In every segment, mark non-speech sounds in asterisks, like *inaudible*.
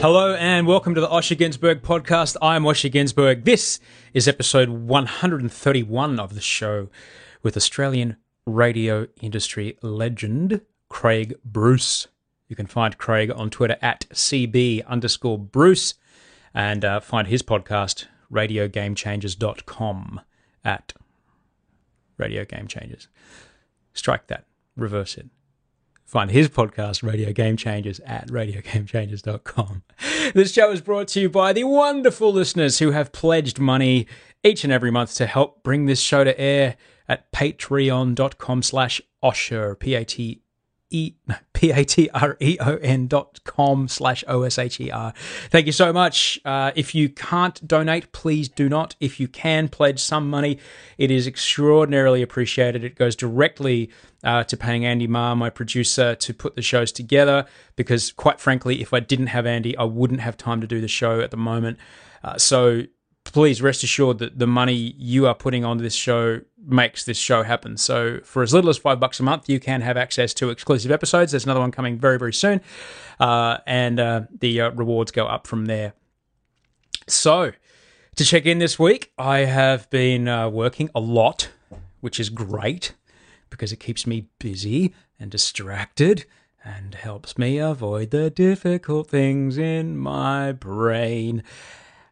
Hello and welcome to the Osher Günsberg podcast. I'm Osher Günsberg. This is episode 131 of the show with Australian radio industry legend Craig Bruce. You can find Craig on Twitter at CB underscore Bruce and uh, find his podcast, radiogamechangers.com at Radio Game Changers. Strike that, reverse it. Find his podcast, Radio Game Changers, at radiogamechangers.com. This show is brought to you by the wonderful listeners who have pledged money each and every month to help bring this show to air at patreon.com slash osher, P-A-T E P A T R E O N dot com slash O S H E R. Thank you so much. Uh, if you can't donate, please do not. If you can pledge some money, it is extraordinarily appreciated. It goes directly uh, to paying Andy Marr, my producer, to put the shows together. Because quite frankly, if I didn't have Andy, I wouldn't have time to do the show at the moment. Uh, so please rest assured that the money you are putting on this show makes this show happen. So for as little as five bucks a month, you can have access to exclusive episodes. There's another one coming very, very soon. Uh, and uh, the uh, rewards go up from there. So to check in this week, I have been uh, working a lot, which is great because it keeps me busy and distracted and helps me avoid the difficult things in my brain.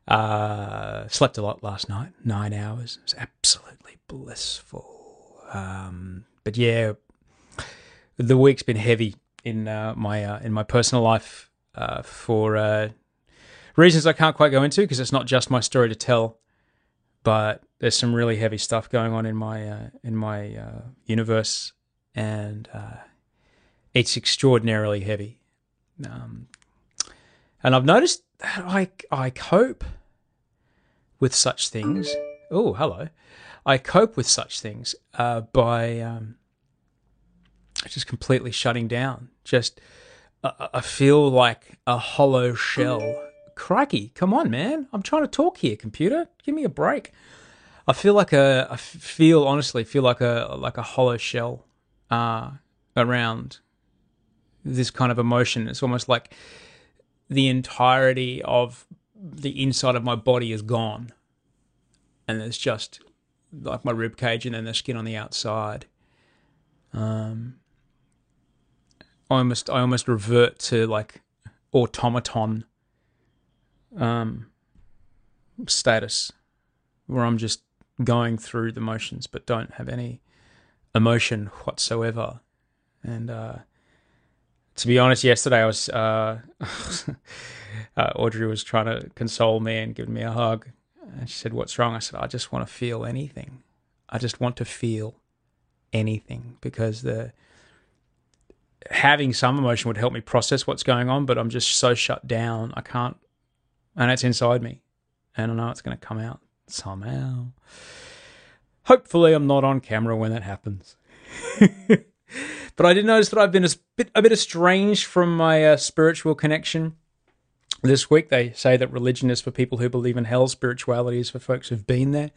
Uh, slept a lot last night, nine hours. It was absolutely blissful. Um, but yeah, the week's been heavy in uh, my uh, in my personal life uh, for uh, reasons I can't quite go into because it's not just my story to tell. But there's some really heavy stuff going on in my uh, in my universe, and it's extraordinarily heavy. Um, and I've noticed I I cope with such things. Oh, hello. I cope with such things uh, by um, just completely shutting down. Just I, I feel like a hollow shell. Crikey, come on, man! I'm trying to talk here, computer. Give me a break. I feel like a. I feel honestly feel like a like a hollow shell uh, around this kind of emotion. It's almost like the entirety of the inside of my body is gone, and there's just like my rib cage and then the skin on the outside. Um, I almost I almost revert to like automaton um, status, where I'm just going through the motions but don't have any emotion whatsoever, and uh, to be honest, yesterday I was uh, *laughs* uh, Audrey was trying to console me and giving me a hug, and she said, "What's wrong?" I said, "I just want to feel anything. I just want to feel anything because the having some emotion would help me process what's going on, but I'm just so shut down. I can't, and it's inside me. And I know it's going to come out somehow. Hopefully, I'm not on camera when that happens. *laughs* but I did notice that I've been a bit, a bit estranged from my uh, spiritual connection this week. They say that religion is for people who believe in hell, spirituality is for folks who've been there.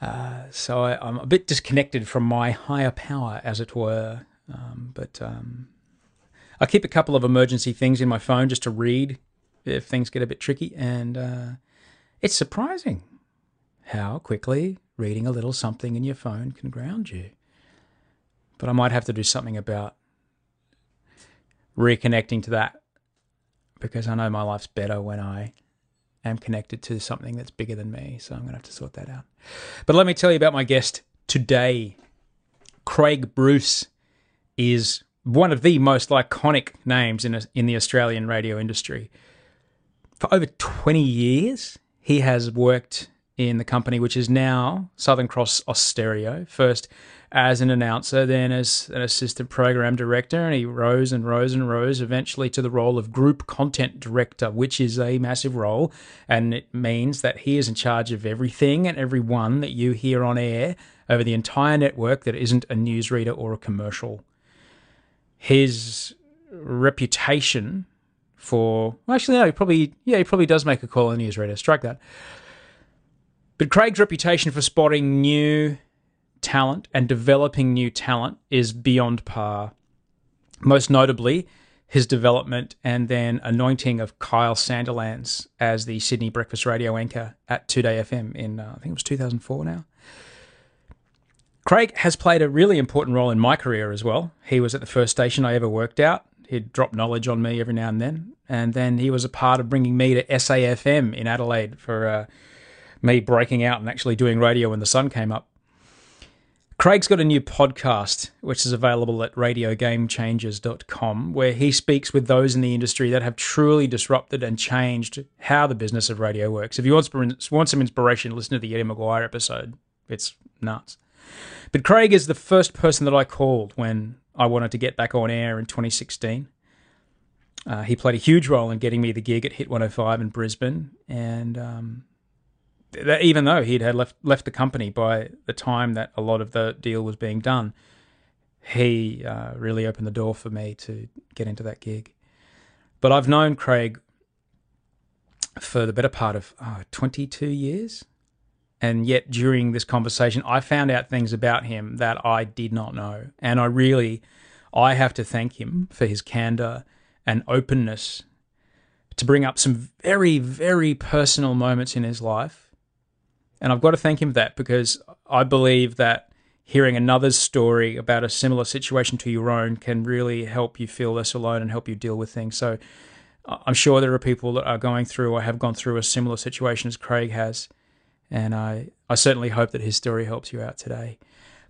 Uh, so I, am a bit disconnected from my higher power, as it were. Um, but um, I keep a couple of emergency things in my phone just to read if things get a bit tricky. And uh, it's surprising how quickly reading a little something in your phone can ground you. But I might have to do something about reconnecting to that because I know my life's better when I am connected to something that's bigger than me. So I'm going to have to sort that out. But let me tell you about my guest today. Craig Bruce is one of the most iconic names in, a, in the Australian radio industry. For over 20 years, he has worked in the company, which is now Southern Cross Austereo, first as an announcer, then as an assistant program director, and he rose and rose and rose eventually to the role of group content director, which is a massive role. And it means that he is in charge of everything and everyone that you hear on air over the entire network that isn't a newsreader or a commercial. His reputation for well, actually no, he probably yeah, he probably does make a call on newsreader. Strike that. But Craig's reputation for spotting new talent and developing new talent is beyond par. Most notably, his development and then anointing of Kyle Sandilands as the Sydney Breakfast Radio anchor at 2Day FM in, uh, I think it was 2004 now. Craig has played a really important role in my career as well. He was at the first station I ever worked out. He'd drop knowledge on me every now and then. And then he was a part of bringing me to SAFM in Adelaide for uh, me breaking out and actually doing radio when the sun came up. Craig's got a new podcast, which is available at radiogamechangers.com, where he speaks with those in the industry that have truly disrupted and changed how the business of radio works. If you want, some inspiration, listen to the Eddie McGuire episode. It's nuts. But Craig is the first person that I called when I wanted to get back on air in 2016. Uh, he played a huge role in getting me the gig at Hit 105 in Brisbane, and um, even though he'd had left left the company by the time that a lot of the deal was being done, he uh, really opened the door for me to get into that gig. But I've known Craig for the better part of oh, 22 years. And yet, during this conversation, I found out things about him that I did not know. And I really, I have to thank him for his candor and openness to bring up some very, very personal moments in his life and I've got to thank him for that because I believe that hearing another's story about a similar situation to your own can really help you feel less alone and help you deal with things. So I'm sure there are people that are going through or have gone through a similar situation as Craig has. And I, I certainly hope that his story helps you out today.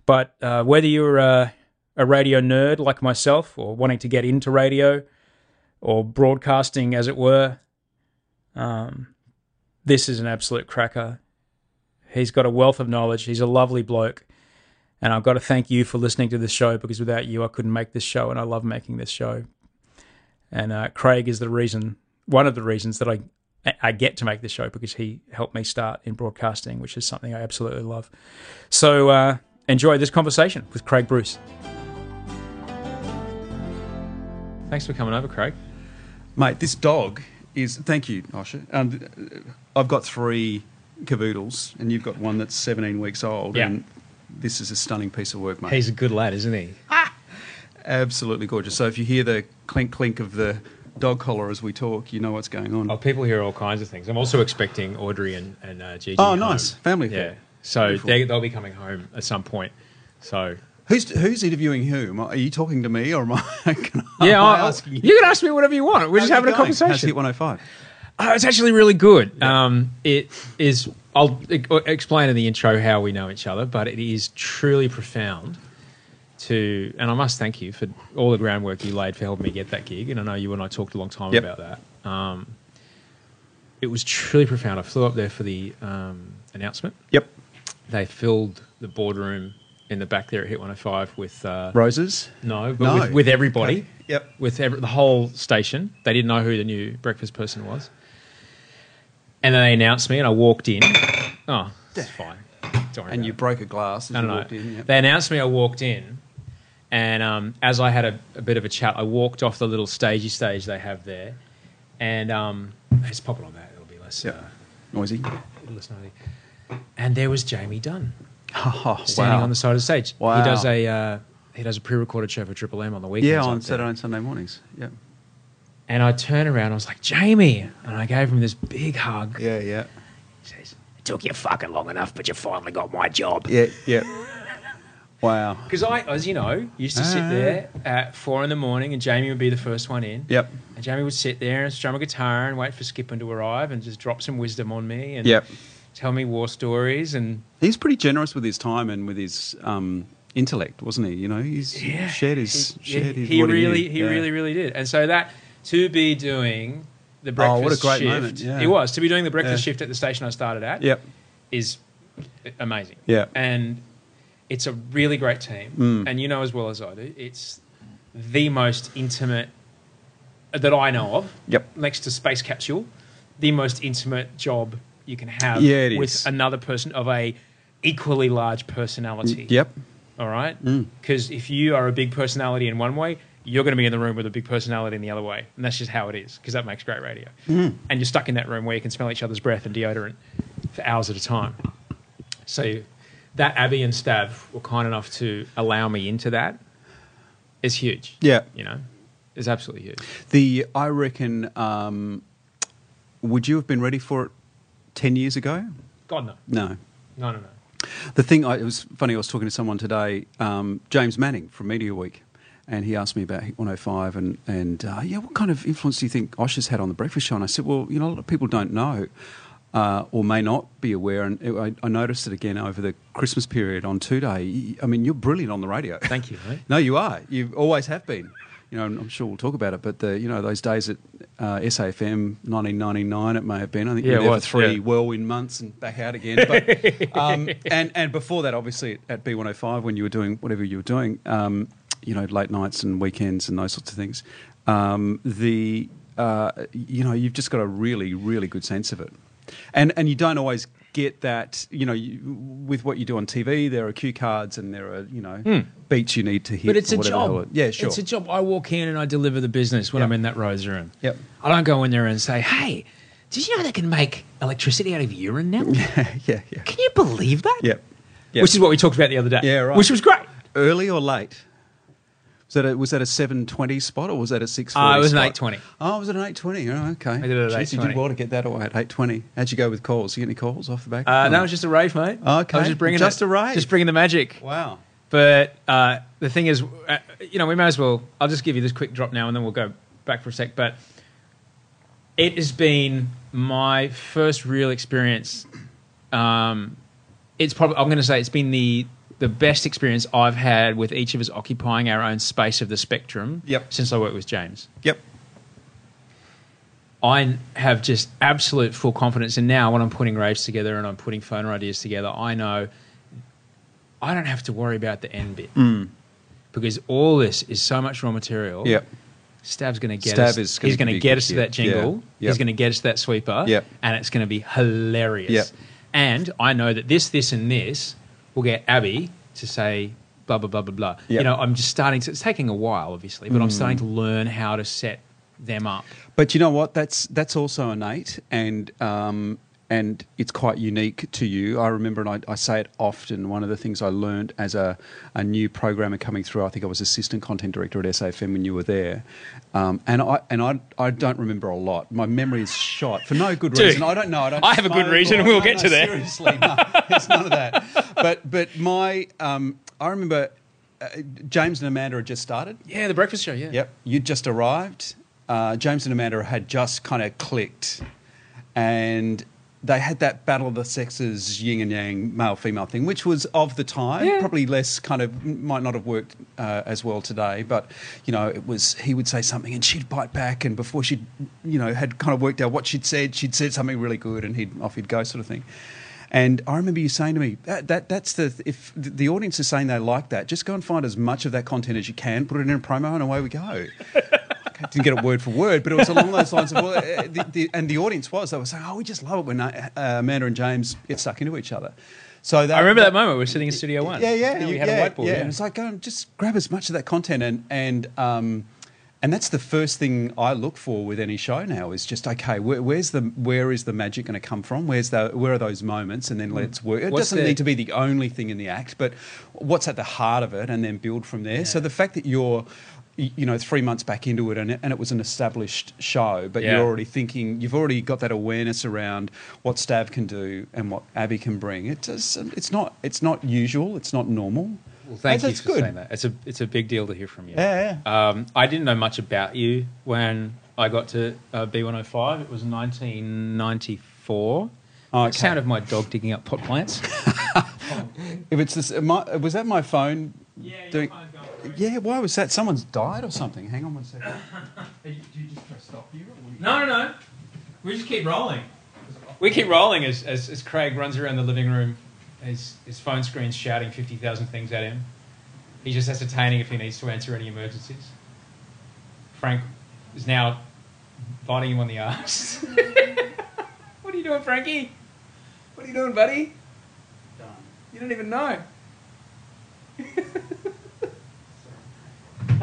But uh, whether you're a, a radio nerd like myself or wanting to get into radio or broadcasting, as it were, um, this is an absolute cracker. He's got a wealth of knowledge. He's a lovely bloke. And I've got to thank you for listening to this show because without you, I couldn't make this show. And I love making this show. And uh, Craig is the reason, one of the reasons that I, I get to make this show because he helped me start in broadcasting, which is something I absolutely love. So uh, enjoy this conversation with Craig Bruce. Thanks for coming over, Craig. Mate, this dog is. Thank you, Osher. Um, I've got three cavoodles, and you've got one that's 17 weeks old. Yeah. And this is a stunning piece of work, mate. He's a good lad, isn't he? *laughs* Absolutely gorgeous. So if you hear the clink clink of the dog collar as we talk, you know what's going on. Oh, people hear all kinds of things. I'm also expecting Audrey and, and uh, Gigi. Oh, home. nice. Family Yeah. affair. So they, they'll be coming home at some point. So Who's who's interviewing whom? Are you talking to me or am I? *laughs* Can yeah, I I, asking you? you can ask me whatever you want. We're How's just having a going? How's conversation. Hit 105? Uh, it's actually really good. Um, it is. I'll explain in the intro how we know each other, but it is truly profound. To and I must thank you for all the groundwork you laid for helping me get that gig. And I know you and I talked a long time Yep. about that. Um, it was truly profound. I flew up there for the um, announcement. Yep. They filled the boardroom in the back there at Hit 105 with uh, Roses. no, but No. With, with everybody. Okay. Yep. With every, the whole station. They didn't know who the new breakfast person was. And then they announced me, and I walked in. *coughs* Oh, it's fine. Don't worry And about you it. broke a glass as No, you no, no. walked in. Yep. They announced me. I walked in, and um, as I had a, a bit of a chat, I walked off the little stagey stage they have there, and um, let's pop it on that. It'll be less, Yep. uh, Noisy. less noisy. And there was Jamie Dunn *laughs* Oh, standing wow. on the side of the stage. Wow. He does a uh, he does a pre-recorded show for Triple M on the weekends. Yeah, up on there. Saturday and Sunday mornings. Yeah. And I turned around. I was like, Jamie, and I gave him this big hug. Yeah, yeah. He says, "It took you fucking long enough, but you finally got my job." Yeah, yeah. wow. *laughs* Because I, as you know, used to sit Ah. there at four in the morning, and Jamie would be the first one in. Yep. And Jamie would sit there and strum a guitar and wait for Skippin to arrive and just drop some wisdom on me and Yep. tell me war stories and He's pretty generous with his time and with his um, intellect, wasn't he? You know, he's yeah, shared his he, shared his. he really knew. he Yeah. really really did. And so that to be doing the Oh, breakfast what a great shift, moment, yeah. it was to be doing the breakfast Yeah. shift at the station I started at. Yep. is amazing. Yeah. And it's a really great team. Mm. And you know as well as I do, it's the most intimate that I know of. Yep. Next to Space Capsule, the most intimate job you can have Yeah, with is. another person of a equally large personality. Yep. All right? Mm. Because if you are a big personality in one way, you're going to be in the room with a big personality in the other way. And that's just how it is, because that makes great radio. Mm. And you're stuck in that room where you can smell each other's breath and deodorant for hours at a time. So that Abby and Stav were kind enough to allow me into that is huge. Yeah. You know, is absolutely huge. The I reckon. Um, would you have been ready for it ten years ago? God, no. No. No, no, no. The thing, I, it was funny, I was talking to someone today, um, James Manning from Media Week, and he asked me about Hit 105 and, and uh, yeah, what kind of influence do you think Osh has had on The Breakfast Show? And I said, well, you know, a lot of people don't know uh, or may not be aware. And it, I, I noticed it again over the Christmas period on Two Day. I mean, you're brilliant on the radio. Thank you, mate. *laughs* no, you are. You always have been. You know, I'm sure we'll talk about it, but the, you know those days at uh, SAFM 1999, it may have been. I think Yeah, you were there was, for three yeah. whirlwind months and back out again. But um, *laughs* and and before that, obviously at B105 when you were doing whatever you were doing, um, you know, late nights and weekends and those sorts of things. Um, the uh, you know, you've just got a really really good sense of it, and and you don't always get that. You know, you, with what you do on TV, there are cue cards and there are you know beats you need to hit. Hmm. But it's a whatever the hell job. it- Yeah, sure. It's a job. I walk in and I deliver the business when Yep. I'm in that rose room. Yep. I don't go in there and say, hey, did you know they can make electricity out of urine now? *laughs* yeah, yeah, yeah. Can you believe that? Yep. Yep. Which is what we talked about the other day. Yeah, right. Which was great. Early or late? Was that a, was that a seven twenty spot or was that a six forty? Uh, it was an 8:20. Oh, was it an eight twenty? Oh, okay. I did it at You did 8:20. well to get that away at eight twenty. How'd you go with calls? You get any calls off the back? Uh, Oh. that was just a rave, mate. Okay. I was just bringing Just it- a rave. Just bringing the magic. wow. But uh, the thing is, uh, you know, we may as well. I'll just give you this quick drop now, and then we'll go back for a sec. But it has been my first real experience. Um, it's probably I'm going to say it's been the the best experience I've had with each of us occupying our own space of the spectrum. Yep. Since I worked with James. Yep. I have just absolute full confidence. And now when I'm putting raves together and I'm putting phoner ideas together, I know I don't have to worry about the end bit. Because all this is so much raw material. Mm. Yep. Stav's going to get Stav us. is gonna he's going to get us to that jingle. Yeah. He's going to get us to that sweeper. Yep. And it's going to be hilarious. Yep. And I know that this, this, and this will get Abby to say blah blah blah blah blah. You Yep. Mm. know, I'm just starting to. It's taking a while, obviously, but I'm starting to learn how to set them up. But you know what? That's that's also innate, and um, and it's quite unique to you. I remember, and I, I say it often. One of the things I learned as a, a new programmer coming through, I think I was assistant content director at SAFM when you were there, um, and I and I, I don't remember a lot. My memory is shot for no good Dude, reason. I don't know. I don't. I have a good reason, or- and we'll no, get no, to there. Seriously, no, it's none of that. But but my um, I remember. Uh, James and Amanda had just started. Yeah, the breakfast show. Yeah. Yep. You'd just arrived. Uh, James and Amanda had just kind of clicked. And they had that battle of the sexes, yin and yang, male female thing, which was of the time. Yeah. Probably less kind of, might not have worked uh, as well today. But, you know, it was, he would say something and she'd bite back. And before she'd, you know, had kind of worked out what she'd said, she'd said something really good and he'd, off he'd go sort of thing. And I remember you saying to me that, that that's the if the audience is saying they like that, just go and find as much of that content as you can, put it in a promo, and away we go. Didn't get it word for word, but it was along those lines of well, uh, the, the, and the audience was they were saying, "Oh, we just love it when uh, Amanda and James get stuck into each other." So that, I remember that moment. We were sitting in Studio One. Yeah, yeah, And we you- had yeah, a whiteboard. Yeah, Yeah, and it's like, go and just grab as much of that content, and and um, and that's the first thing I look for with any show now is just okay, where, where's the where is the magic going to come from? Where's the where are those moments, and then let's work. It Mm. What's doesn't the- need to be the only thing in the act, but what's at the heart of it, and then build from there. So the fact that you're you know, three months back into it, and it, and it was an established show, but Yeah. you're already thinking, you've already got that awareness around what Stav can do and what Abby can bring. It just, it's not, it's not usual, it's not normal. Well, thank That's- you that's for good. saying that. It's a it's a big deal to hear from you. Yeah, Um, I didn't know much about you when I got to uh, B105. It was 1994. Okay. The sound of my dog digging up pot plants. *laughs* If it's this, my, was that my phone? Yeah, your doing- phone's going Yeah, why was that? Someone's died or something. Hang on one second. *laughs* Do you just press stop here? No, no, no. We just keep rolling. We keep rolling as, as, as Craig runs around the living room. His, his phone screen's shouting 50,000 things at him. He's just ascertaining if he needs to answer any emergencies. Frank is now biting him on the arse. *laughs* what are you doing, Frankie? What are you doing, buddy? You don't even know. *laughs*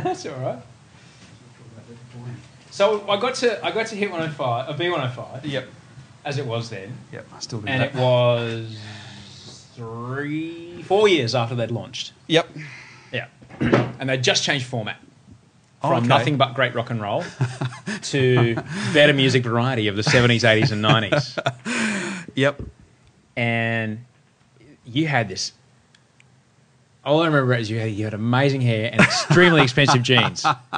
*laughs* That's all right. So I got to I got to hit 105, a uh, B105, Yep. as it was then, Yep, I still do and that. it was three, four years after they'd launched. Yep. Yeah, and they just changed format oh, from Okay. nothing but great rock and roll *laughs* to better music variety of the 70s, 80s, and 90s. *laughs* Yep. And you had this. All I remember is you had you had amazing hair and extremely expensive jeans. *laughs*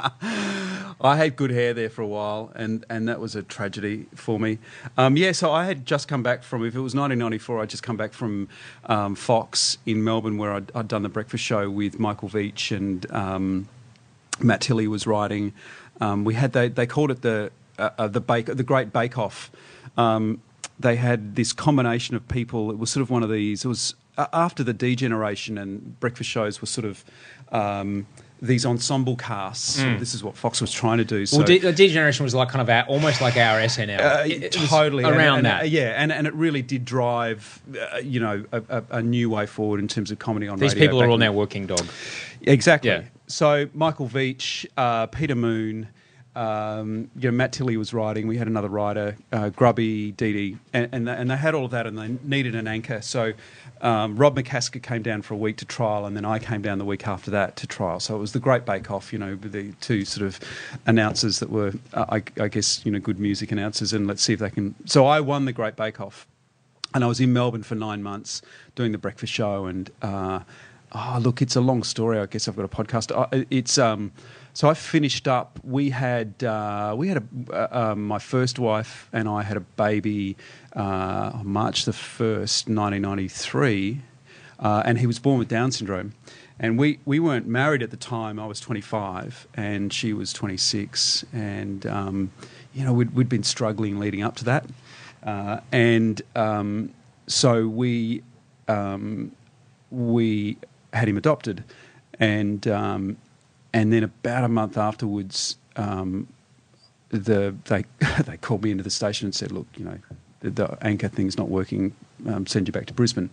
I had good hair there for a while, and, and that was a tragedy for me. Um, yeah, so I had just come back from, if it was 1994, I'd just come back from um, Fox in Melbourne, where I'd, I'd done the breakfast show with Michael Veitch and um, Matt Tilley was writing. Um, we had they, they called it the uh, uh, the bake the Great Bake Off. Um, they had this combination of people. It was sort of one of these. It was after the D generation and breakfast shows were sort of. Um, these ensemble casts. This is what Fox was trying to do. So well, D, the D generation was like kind of our almost like our SNL. uh, It- it totally around and- that. uh, yeah, and, and it really did drive, uh, you know, a, a, a new way forward in terms of comedy on These people are all now working dog. Exactly. Yeah. So Michael Veitch, uh, Peter Moon, um, you know, Matt Tilley was writing. We had another writer, uh, Grubby, Dee Dee, and, and, they, and they had all of that, and they needed an anchor. So um, Rob McCasker came down for a week to trial, and then I came down the week after that to trial. So it was the Great Bake Off, you know, with the two sort of announcers that were, uh, I, I guess, you know, good music announcers, and let's see if they can. So I won the Great Bake Off and I was in Melbourne for nine months doing the breakfast show. And uh, oh, look, it's a long story. I guess I've got a podcast. It's um, so I finished up. We had uh, we had a, uh, um, my first wife and I had a baby uh, on March the first, nineteen ninety three, uh, and he was born with Down syndrome. And we, we weren't married at the time. I was 25 and she was 26. And, um, you know, we'd, we'd been struggling leading up to that. Uh, and um, so we um, we had him adopted, and um, and then about a month afterwards, um, the they *laughs* they called me into the station and said, look, you know, the, the anchor thing's not working. Um, send you back to Brisbane.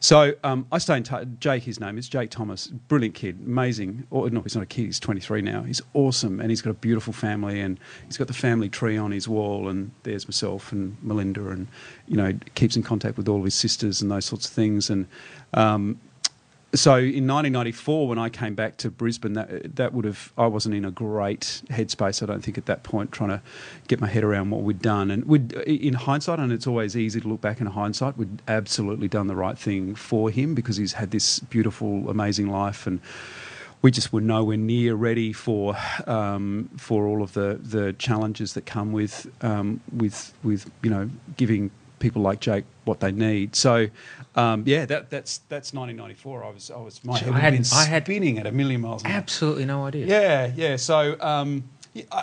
So um, I stay in touch. Jake, his name is Jake Thomas. Brilliant kid, amazing. Or, no, he's not a kid. He's 23 now. He's awesome, and he's got a beautiful family, and he's got the family tree on his wall. And there's myself and Melinda, and you know, keeps in contact with all of his sisters and those sorts of things. And um, so in 1994, when I came back to Brisbane, that that would have I wasn't in a great headspace. I don't think at that point trying to get my head around what we'd done. And we'd, in hindsight, and it's always easy to look back in hindsight, we'd absolutely done the right thing for him because he's had this beautiful, amazing life and. We just were nowhere near ready for um, for all of the, the challenges that come with um, with with you know giving people like Jake what they need. So, um, yeah, that, that's that's 1994. I was I was my head I had been I had spinning at a million miles an hour. Absolutely no idea. Yeah, yeah. So, um,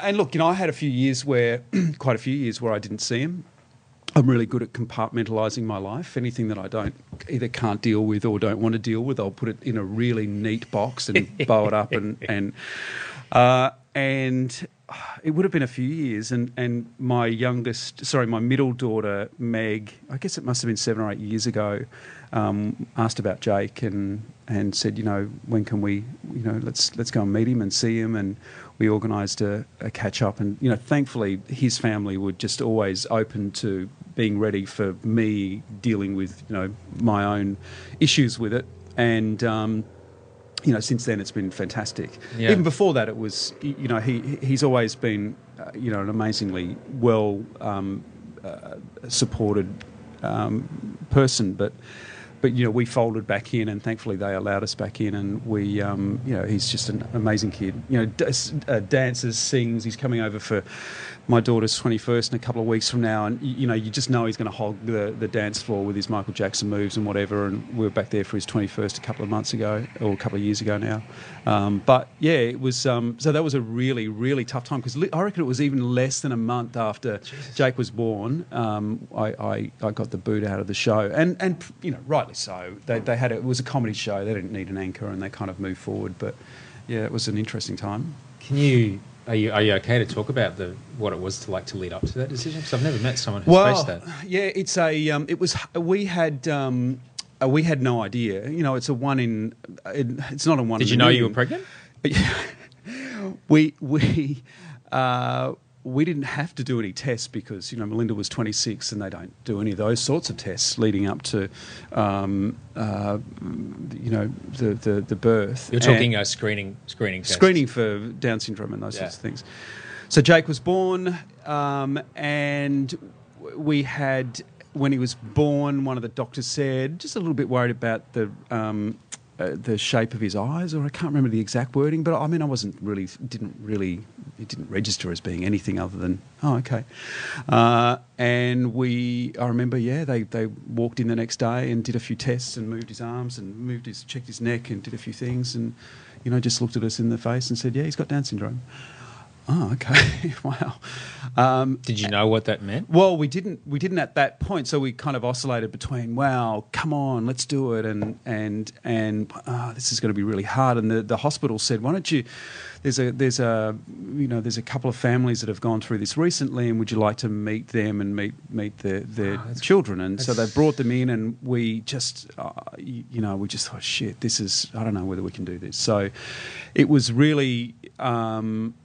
and look, you know, I had a few years where, *clears throat* quite a few years where I didn't see him. I'm really good at compartmentalizing my life. Anything that I don't either can't deal with or don't want to deal with, I'll put it in a really neat box and *laughs* bow it up and and uh, and it would have been a few years. And and my youngest, sorry, my middle daughter Meg, I guess it must have been seven or eight years ago, um, asked about Jake and and said, you know, when can we, you know, let's let's go and meet him and see him and we organised a, a, catch up, and you know, thankfully, his family were just always open to being ready for me dealing with you know my own issues with it, and. Um, you know, since then it's been fantastic. Yeah. Even before that, it was you know he he's always been uh, you know an amazingly well um, uh, supported um, person, but but you know we folded back in, and thankfully they allowed us back in, and we um, you know he's just an amazing kid. You know, d- uh, dances, sings. He's coming over for my daughter's 21st in a couple of weeks from now, and you know, you just know he's going to hog the, the dance floor with his Michael Jackson moves and whatever. And we were back there for his 21st a couple of months ago, or a couple of years ago now. Um, but yeah, it was um, so that was a really, really tough time because I reckon it was even less than a month after Jesus. Jake was born. Um, I, I, I, got the boot out of the show, and and you know, rightly so. They, they had a, it was a comedy show. They didn't need an anchor, and they kind of moved forward. But yeah, it was an interesting time. Can you are you are you okay to talk about the what it was to like to lead up to that decision? Because I've never met someone who's well, faced that. Yeah, it's a um, it was we had. Um, uh, we had no idea. You know, it's a one in. It, it's not a one. In Did you know million. you were pregnant? *laughs* we we uh, we didn't have to do any tests because you know Melinda was 26 and they don't do any of those sorts of tests leading up to um, uh, you know the, the, the birth. You're talking a screening screening tests. screening for Down syndrome and those yeah. sorts of things. So Jake was born, um, and we had when he was born, one of the doctors said just a little bit worried about the um, uh, the shape of his eyes, or I can't remember the exact wording, but I mean, I wasn't really, didn't really, it didn't register as being anything other than, oh, okay. Uh, and we, I remember, yeah, they, they walked in the next day and did a few tests and moved his arms and moved his, checked his neck and did a few things and, you know, just looked at us in the face and said, yeah, he's got Down syndrome. Oh, okay. *laughs* wow. Um, Did you know what that meant? Well, we didn't. We didn't at that point. So we kind of oscillated between, "Wow, come on, let's do it," and and and oh, this is going to be really hard. And the, the hospital said, "Why don't you?" There's a there's a you know there's a couple of families that have gone through this recently, and would you like to meet them and meet meet their their oh, children? And so they brought them in, and we just uh, you, you, know we just thought, shit, this is I don't know whether we can do this. So it was really. Um,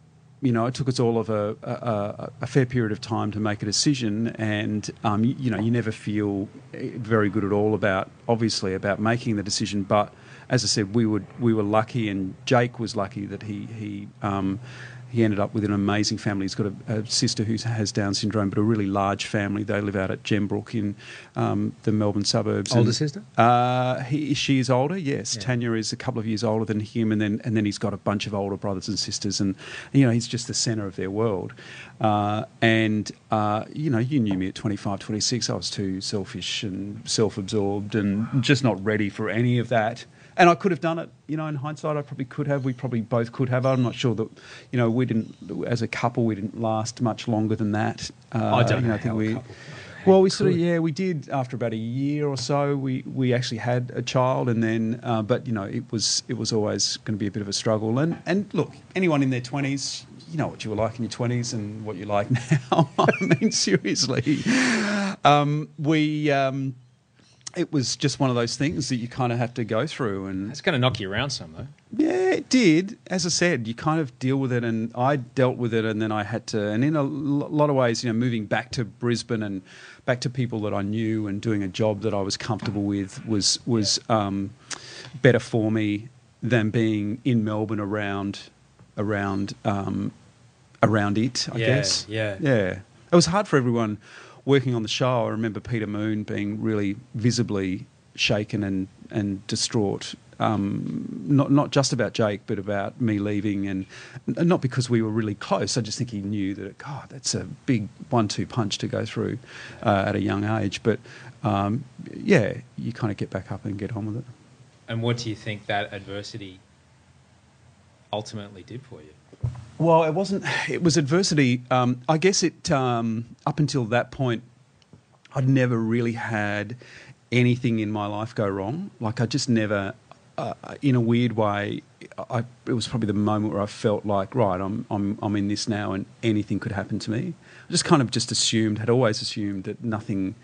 you know, it took us all of a, a, a, fair period of time to make a decision, and um, you, you, know, you never feel eh, very good at all about, obviously, about making the decision. But as I said, we would we were lucky, and Jake was lucky that he he um, he ended up with an amazing family. He's got a, a, sister who has Down syndrome, but a really large family. They live out at Gembrook in um, the Melbourne suburbs. Older and, sister? Uh, he, she is older. Yes, yeah. Tanya is a couple of years older than him, and then and then he's got a bunch of older brothers and sisters, and you know he's just the centre of their world. Uh, and uh, you know, you knew me at 25, 26. I was too selfish and self-absorbed, and just not ready for any of that and I could have done it. You know, in hindsight, I probably could have. We probably both could have. I'm not sure that, you know, we didn't as a couple. We didn't last much longer than that. Uh, I don't you know, I think we. Well, we sort of yeah, we did after about a year or so. We we actually had a child, and then uh, but you know it was it was always going to be a bit of a struggle. And and look, anyone in their twenties, you know what you were like in your twenties and what you're like *laughs* now. I mean, seriously, um, we. Um, it was just one of those things that you kind of have to go through and it's going to knock you around some though. Yeah it did. As i said you kind of deal with it and i dealt with it and then i had to and in a lot of ways you know moving back to brisbane and back to people that i knew and doing a job that i was comfortable with was was yeah. um, better for me than being in melbourne around around um, around it i yeah, guess. yeah. Yeah. It was hard for everyone working on the show, I remember Peter Moon being really visibly shaken and, and distraught. Um, not not just about Jake, but about me leaving, and not because we were really close. I just think he knew that God, that's a big one-two punch to go through uh, at a young age. But um, yeah, you kind of get back up and get on with it. And what do you think that adversity ultimately did for you? Well, it wasn't. It was adversity. Um, I guess it um, up until that point, I'd never really had anything in my life go wrong. Like I just never, uh, in a weird way, I, it was probably the moment where I felt like, right, I'm, I'm, I'm in this now, and anything could happen to me. I just kind of just assumed, had always assumed that nothing,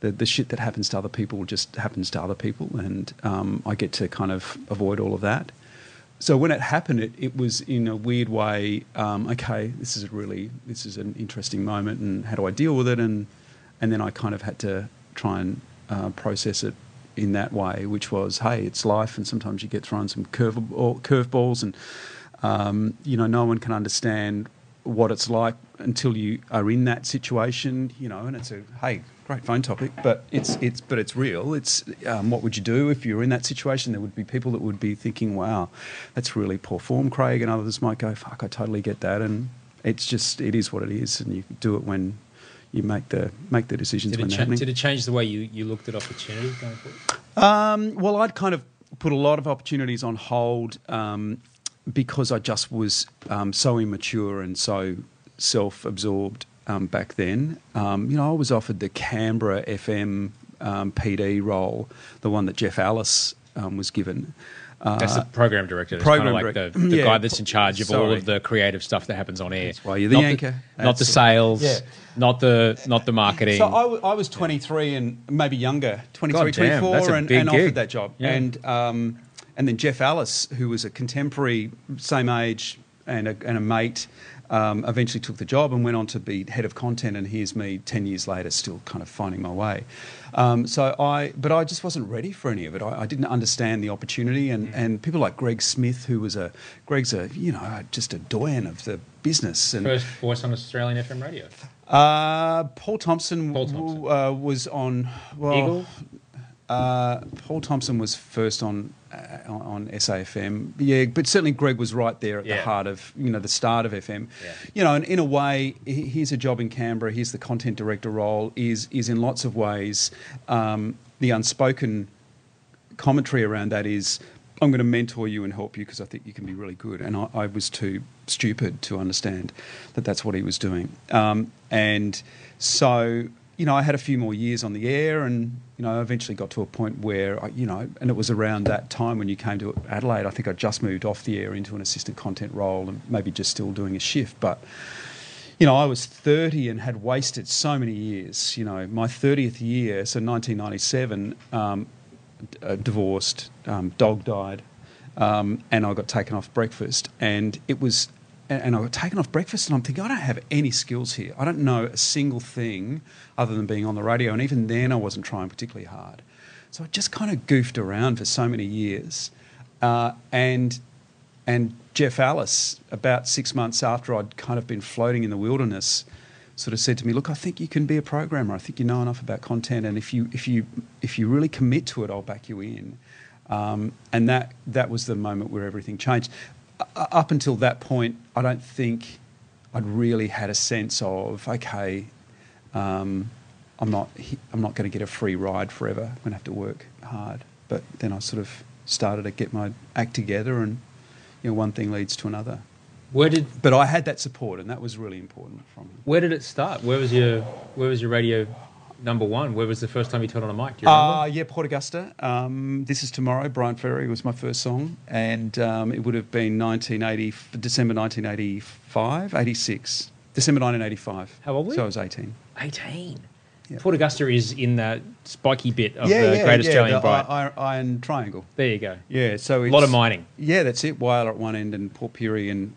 the, the shit that happens to other people just happens to other people, and um, I get to kind of avoid all of that. So when it happened, it, it was in a weird way. Um, okay, this is a really this is an interesting moment, and how do I deal with it? And and then I kind of had to try and uh, process it in that way, which was, hey, it's life, and sometimes you get thrown some curve curveballs, and um, you know no one can understand what it's like until you are in that situation, you know. And it's a hey, great phone topic, but it's it's but it's real. It's um, what would you do if you were in that situation? There would be people that would be thinking, wow, that's really poor form, Craig, and others might go, fuck, I totally get that, and it's just it is what it is, and you do it when you make the make the decisions Did when cha- happening. did it change the way you, you looked at opportunities going forward? Um, well, I'd kind of put a lot of opportunities on hold um, because I just was um, so immature and so self-absorbed um, back then. Um, you know, I was offered the Canberra FM um, PD role, the one that Jeff Allis um, was given. Uh, That's the program director. It's program kind of like direct- the, the yeah, guy that's in charge of all of the creative stuff that happens on air. That's why you're the not anchor. The, not the sales. Yeah. Not the not the marketing. So I, w- I was 23 and maybe younger, 23, God 24, that's a and, big and gig. offered that job. Yeah. And um, and then Jeff Allis, who was a contemporary, same age, and a, and a mate, um, eventually took the job and went on to be head of content. And here's me 10 years later, still kind of finding my way. Um, so I, but I just wasn't ready for any of it. I, I didn't understand the opportunity, and, Mm. and people like Greg Smith, who was a Greg's a you know just a doyen of the business, and First voice on Australian FM radio. uh, Paul Thompson, Paul Thompson. uh, was on well, Eagle? Uh, Paul Thompson was first on uh, on SAFM. Yeah, but certainly Greg was right there at the heart of you know the start of FM. Yeah. You know, and in a way, he- here's a job in Canberra. Here's the content director role. Is is in lots of ways um, the unspoken commentary around that is I'm going to mentor you and help you because I think you can be really good. And I, I was too stupid to understand that that's what he was doing. Um, and so, you know, I had a few more years on the air and, you know, eventually got to a point where, I, you know, and it was around that time when you came to Adelaide. I think I just moved off the air into an assistant content role and maybe just still doing a shift. But, you know, I was 30 and had wasted so many years. You know, my 30th year, so 1997, um, d- uh, divorced, um, dog died, um, and I got taken off breakfast. And it was, and, and I got taken off breakfast, and I'm thinking, I don't have any skills here. I don't know a single thing other than being on the radio. And even then, I wasn't trying particularly hard. So I just kind of goofed around for so many years. Uh, and and Jeff Allis, about six months after I'd kind of been floating in the wilderness, sort of said to me, "Look, I think you can be a programmer. I think you know enough about content, and if you if you if you really commit to it, I'll back you in." Um, and that that was the moment where everything changed. Up until that point, I don't think I'd really had a sense of okay, um, I'm not I'm not going to get a free ride forever. I'm going to have to work hard. But then I sort of started to get my act together, and you know, one thing leads to another. Where did But I had that support, and that was really important from him. where did it start? Where was your where was your radio number one? Where was the first time you turned on a mic? Do? Uh, yeah, Port Augusta. Um, this is tomorrow. Bryan Ferry was my first song, and um, it would have been 1980, December 1985, 86, December 1985. How old were you? So? I was 18. 18. Yeah. Port Augusta is in that spiky bit of the Great Australian the Bight. i- i- iron triangle. there you go. Yeah, so A lot of mining. Yeah, that's it. Whyalla at one end and Port Pirie and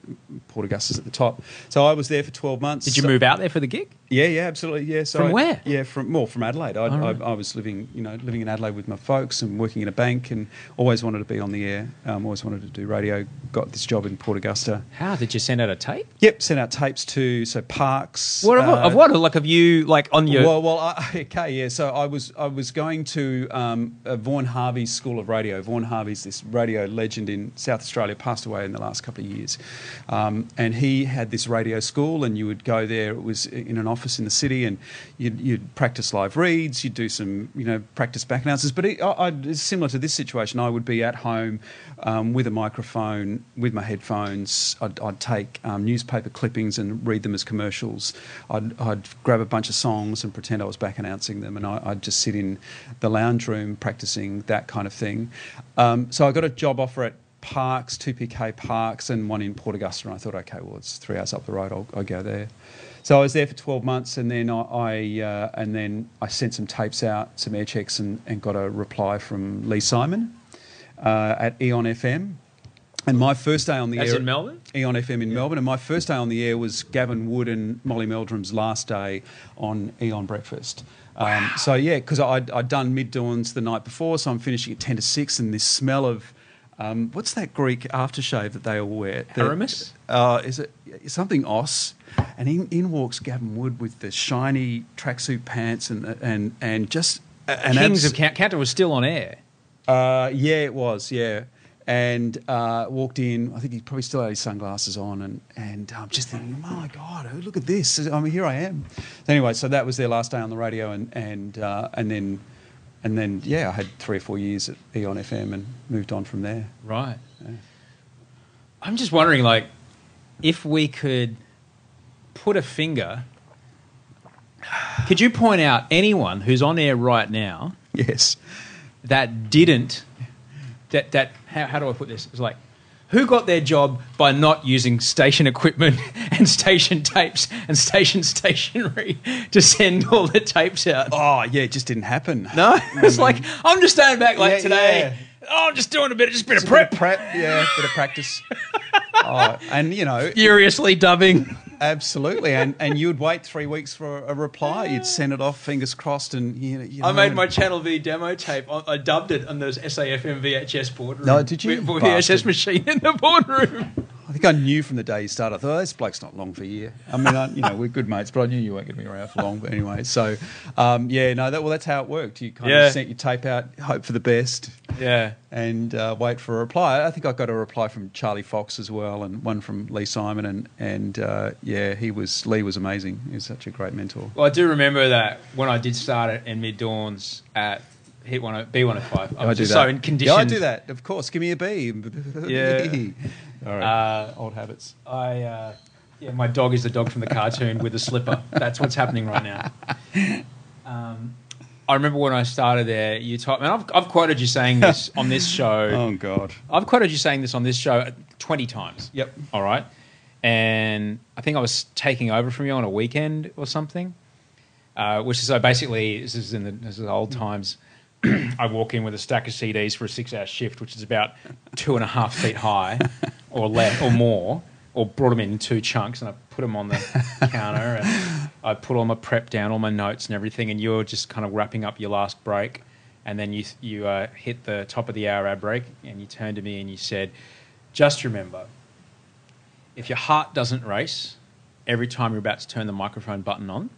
Port Augusta's at the top. So I was there for 12 months. Did you So- move out there for the gig? Yeah, yeah, absolutely. Yeah. So From I- where? Yeah, from more from Adelaide. I, right. I, I was living, you know, living in Adelaide with my folks and working in a bank, and always wanted to be on the air. Um, always wanted to do radio. Got this job in Port Augusta. How did you send out a tape? Yep, sent out tapes to so Parkes. What of, uh, of what? Like, have you like on your? well, well, I, *laughs* okay, yeah. So I was I was going to um, Vaughan Harvey's School of Radio. Vaughan Harvey's this radio legend in South Australia, passed away in the last couple of years, um, and he had this radio school, and you would go there. It was in an office in the city, and you'd, you'd practice live reads, you'd do some, you know, practice back announcers. But it, I, I, similar to this situation. I would be at home um, with a microphone, with my headphones. I'd, I'd take um, newspaper clippings and read them as commercials. I'd, I'd grab a bunch of songs and pretend I was back announcing them, and I, I'd just sit in the lounge room practicing that kind of thing. Um, so I got a job offer at Parkes, 2PK Parkes, and one in Port Augusta. And I thought, okay, well, it's three hours up the road. I'll, I'll go there. So I was there for 12 months, and then I, I uh, and then I sent some tapes out, some air checks, and, and got a reply from Lee Simon uh, at Eon FM. And my first day on the That's air in Melbourne? Eon FM in Melbourne, and my first day on the air was Gavin Wood and Molly Meldrum's last day on Eon Breakfast. Um, so yeah, because I'd, I'd done mid dawns the night before, so I'm finishing at ten to six, and this smell of um, what's that Greek aftershave that they all wear? Aramis? Uh, is it something os? And in, in walks Gavin Wood with the shiny tracksuit pants and and and just an Kings abs- of Count- Counter was still on air. uh, yeah, it was. Yeah, and uh, walked in. I think he probably still had his sunglasses on, and and I'm just thinking, oh my god, look at this. I mean, here I am. Anyway, so that was their last day on the radio, and and uh, and then and then yeah, I had three or four years at Eon FM and moved on from there. Right. I'm just wondering, like, if we could put a finger. Could you point out anyone who's on air right now Yes. that didn't? That that how, how do I put this? It's like who got their job by not using station equipment *laughs* and station tapes and station stationery to send all the tapes out? Oh yeah, it just didn't happen. No, *laughs* it's mm-hmm. like I'm just standing back like Yeah, today. Oh, I'm just doing a bit, just a bit of Just a bit prep, of prep, yeah, bit of practice. *laughs* oh, and you know, furiously dubbing. Absolutely. And and you'd wait three weeks for a reply. You'd send it off, fingers crossed, and you, you know, I made my Channel V demo tape. I, I dubbed it on those SAFM VHS boardroom. No, did you? VHS machine in the boardroom. I think I knew from the day you started. I thought oh, this bloke's not long for a year. I mean, I, you know, we're good mates, but I knew you weren't going to be around for long. But anyway, so um, yeah, no, that well, that's how it worked. You kind Yeah. of sent your tape out, hope for the best, Yeah. and uh, wait for a reply. I think I got a reply from Charlie Fox as well, and one from Lee Simon, and and uh, yeah, he was Lee was amazing. He was such a great mentor. Well, I do remember that when I did start it in mid dawns at Hit One B105. I was just so in conditions. Yeah, I do that. Of course, give me a B. Yeah. *laughs* All right. Uh, Old habits. I uh, yeah, my dog is the dog from the cartoon with the slipper. That's what's happening right now. *laughs* Um, I remember when I started there. You told me, I've, I've quoted you saying this *laughs* on this show. Oh God. I've quoted you saying this on this show twenty times. Yep. All right. And I think I was taking over from you on a weekend or something. Uh, which is so basically this is in the this is old times. *clears throat* I walk in with a stack of CDs for a six-hour shift, which is about two and a half feet high, *laughs* or less, or more, or brought them in two chunks, and I put them on the *laughs* counter, and I put all my prep down, all my notes and everything, and you're just kind of wrapping up your last break, and then you you uh, hit the top of the hour ad break, and you turned to me and you said, "Just remember, if your heart doesn't race every time you're about to turn the microphone button on."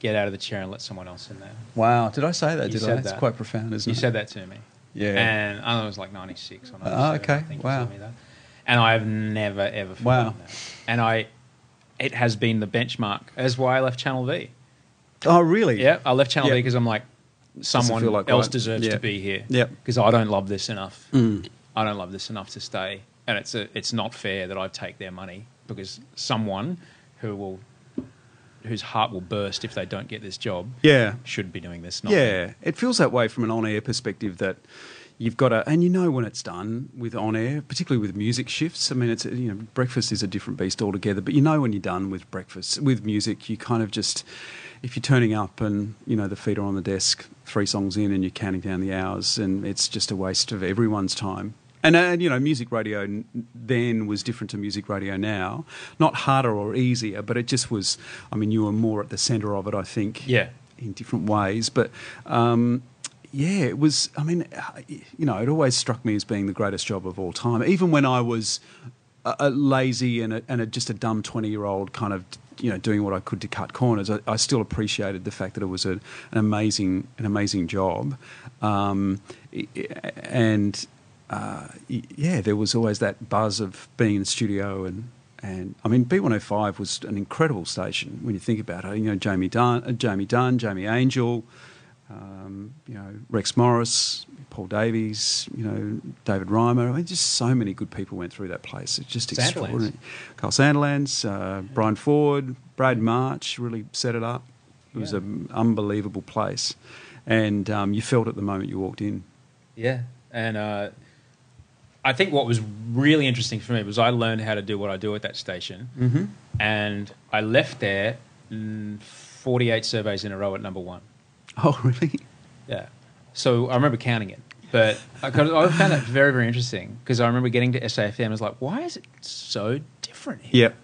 Get out of the chair and let someone else in there. Wow. Did I say that? You Did I? said It's that. quite profound, isn't You it? You said that to me. Yeah. And I was like 96 or 97. Oh, okay. I think you Wow. Told me that. And I have never, ever forgotten Wow. that. And I, it has been the benchmark. That's why I left Channel V. Oh, really? Yeah, I left Channel Yeah. V because I'm like, someone like else right. deserves Yeah. to be here. Yep. Because I don't love this enough. Mm. I don't love this enough to stay. And it's, a, it's not fair that I take their money because someone who will, whose heart will burst if they don't get this job Yeah. should be doing this. Not me. Yeah. It feels that way from an on-air perspective that you've got to, and you know when it's done with on-air, particularly with music shifts. I mean, it's you know, breakfast is a different beast altogether. But you know when you're done with breakfast with music, you kind of just, if you're turning up and you know the feet are on the desk, three songs in, and you're counting down the hours, and it's just a waste of everyone's time. And, and you know, music radio then was different to music radio now. Not harder or easier, but it just was. I mean, you were more at the centre of it, I think Yeah. in different ways. But um, yeah, it was. I mean, you know, it always struck me as being the greatest job of all time. Even when I was a, a lazy and, a, and a, just a dumb twenty-year-old, kind of you know doing what I could to cut corners, I, I still appreciated the fact that it was an amazing an amazing job. Um, and uh, yeah, there was always that buzz of being in the studio and and I mean B105 was an incredible station when you think about it. You know, Jamie Dunn, uh, Jamie Dunn, Jamie Angel, um, you know, Rex Morris, Paul Davies, you know, David Reimer. I mean, just so many good people went through that place. It's just extraordinary. Carl Sandilands, uh, Brian Ford, Brad March really set it up. It was an unbelievable place, and um, you felt it the moment you walked in. Yeah, and uh, I think what was really interesting for me was I learned how to do what I do at that station, mm-hmm. and I left there mm, 48 surveys in a row at number one. *laughs* Oh, really? Yeah, so I remember counting it, but I, I found that very very interesting because I remember getting to SAFM. I was like, why is it so different here? Yep.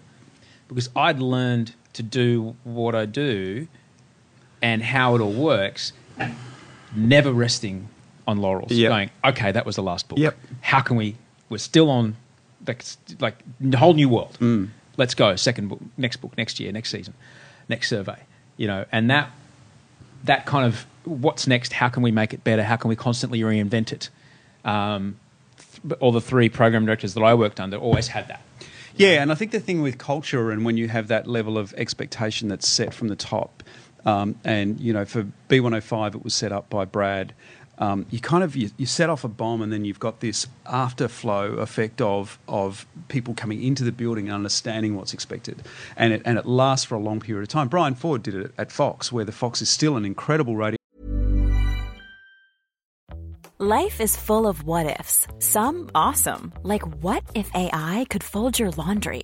because I'd learned to do what I do and how it all works, never resting on laurels. Yep. Going, okay, that was the last book. Yep. How can we? We're still on, like, like a whole new world. Mm. Let's go. Second book, next book, next year, next season, next survey. You know, and that that kind of what's next? How can we make it better? How can we constantly reinvent it? Um, th- all the three program directors that I worked under always had that. Yeah, and I think the thing with culture and when you have that level of expectation that's set from the top, um, and you know, for B105, it was set up by Brad. Um, you kind of you, you set off a bomb, and then you've got this afterflow effect of of people coming into the building and understanding what's expected, and it and it lasts for a long period of time. Brian Ford did it at Fox, where the Fox is still an incredible radio. Life is full of what ifs. Some awesome, like what if AI could fold your laundry?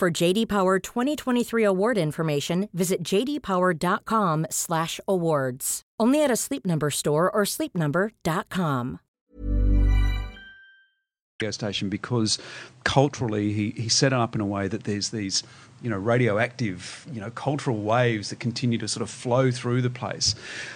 For JD Power 2023 award information, visit jdpower.com/awards. Only at a Sleep Number store or sleepnumber.com. radio station because culturally he, he set up in a way that there's these you know radioactive you know cultural waves that continue to sort of flow through the place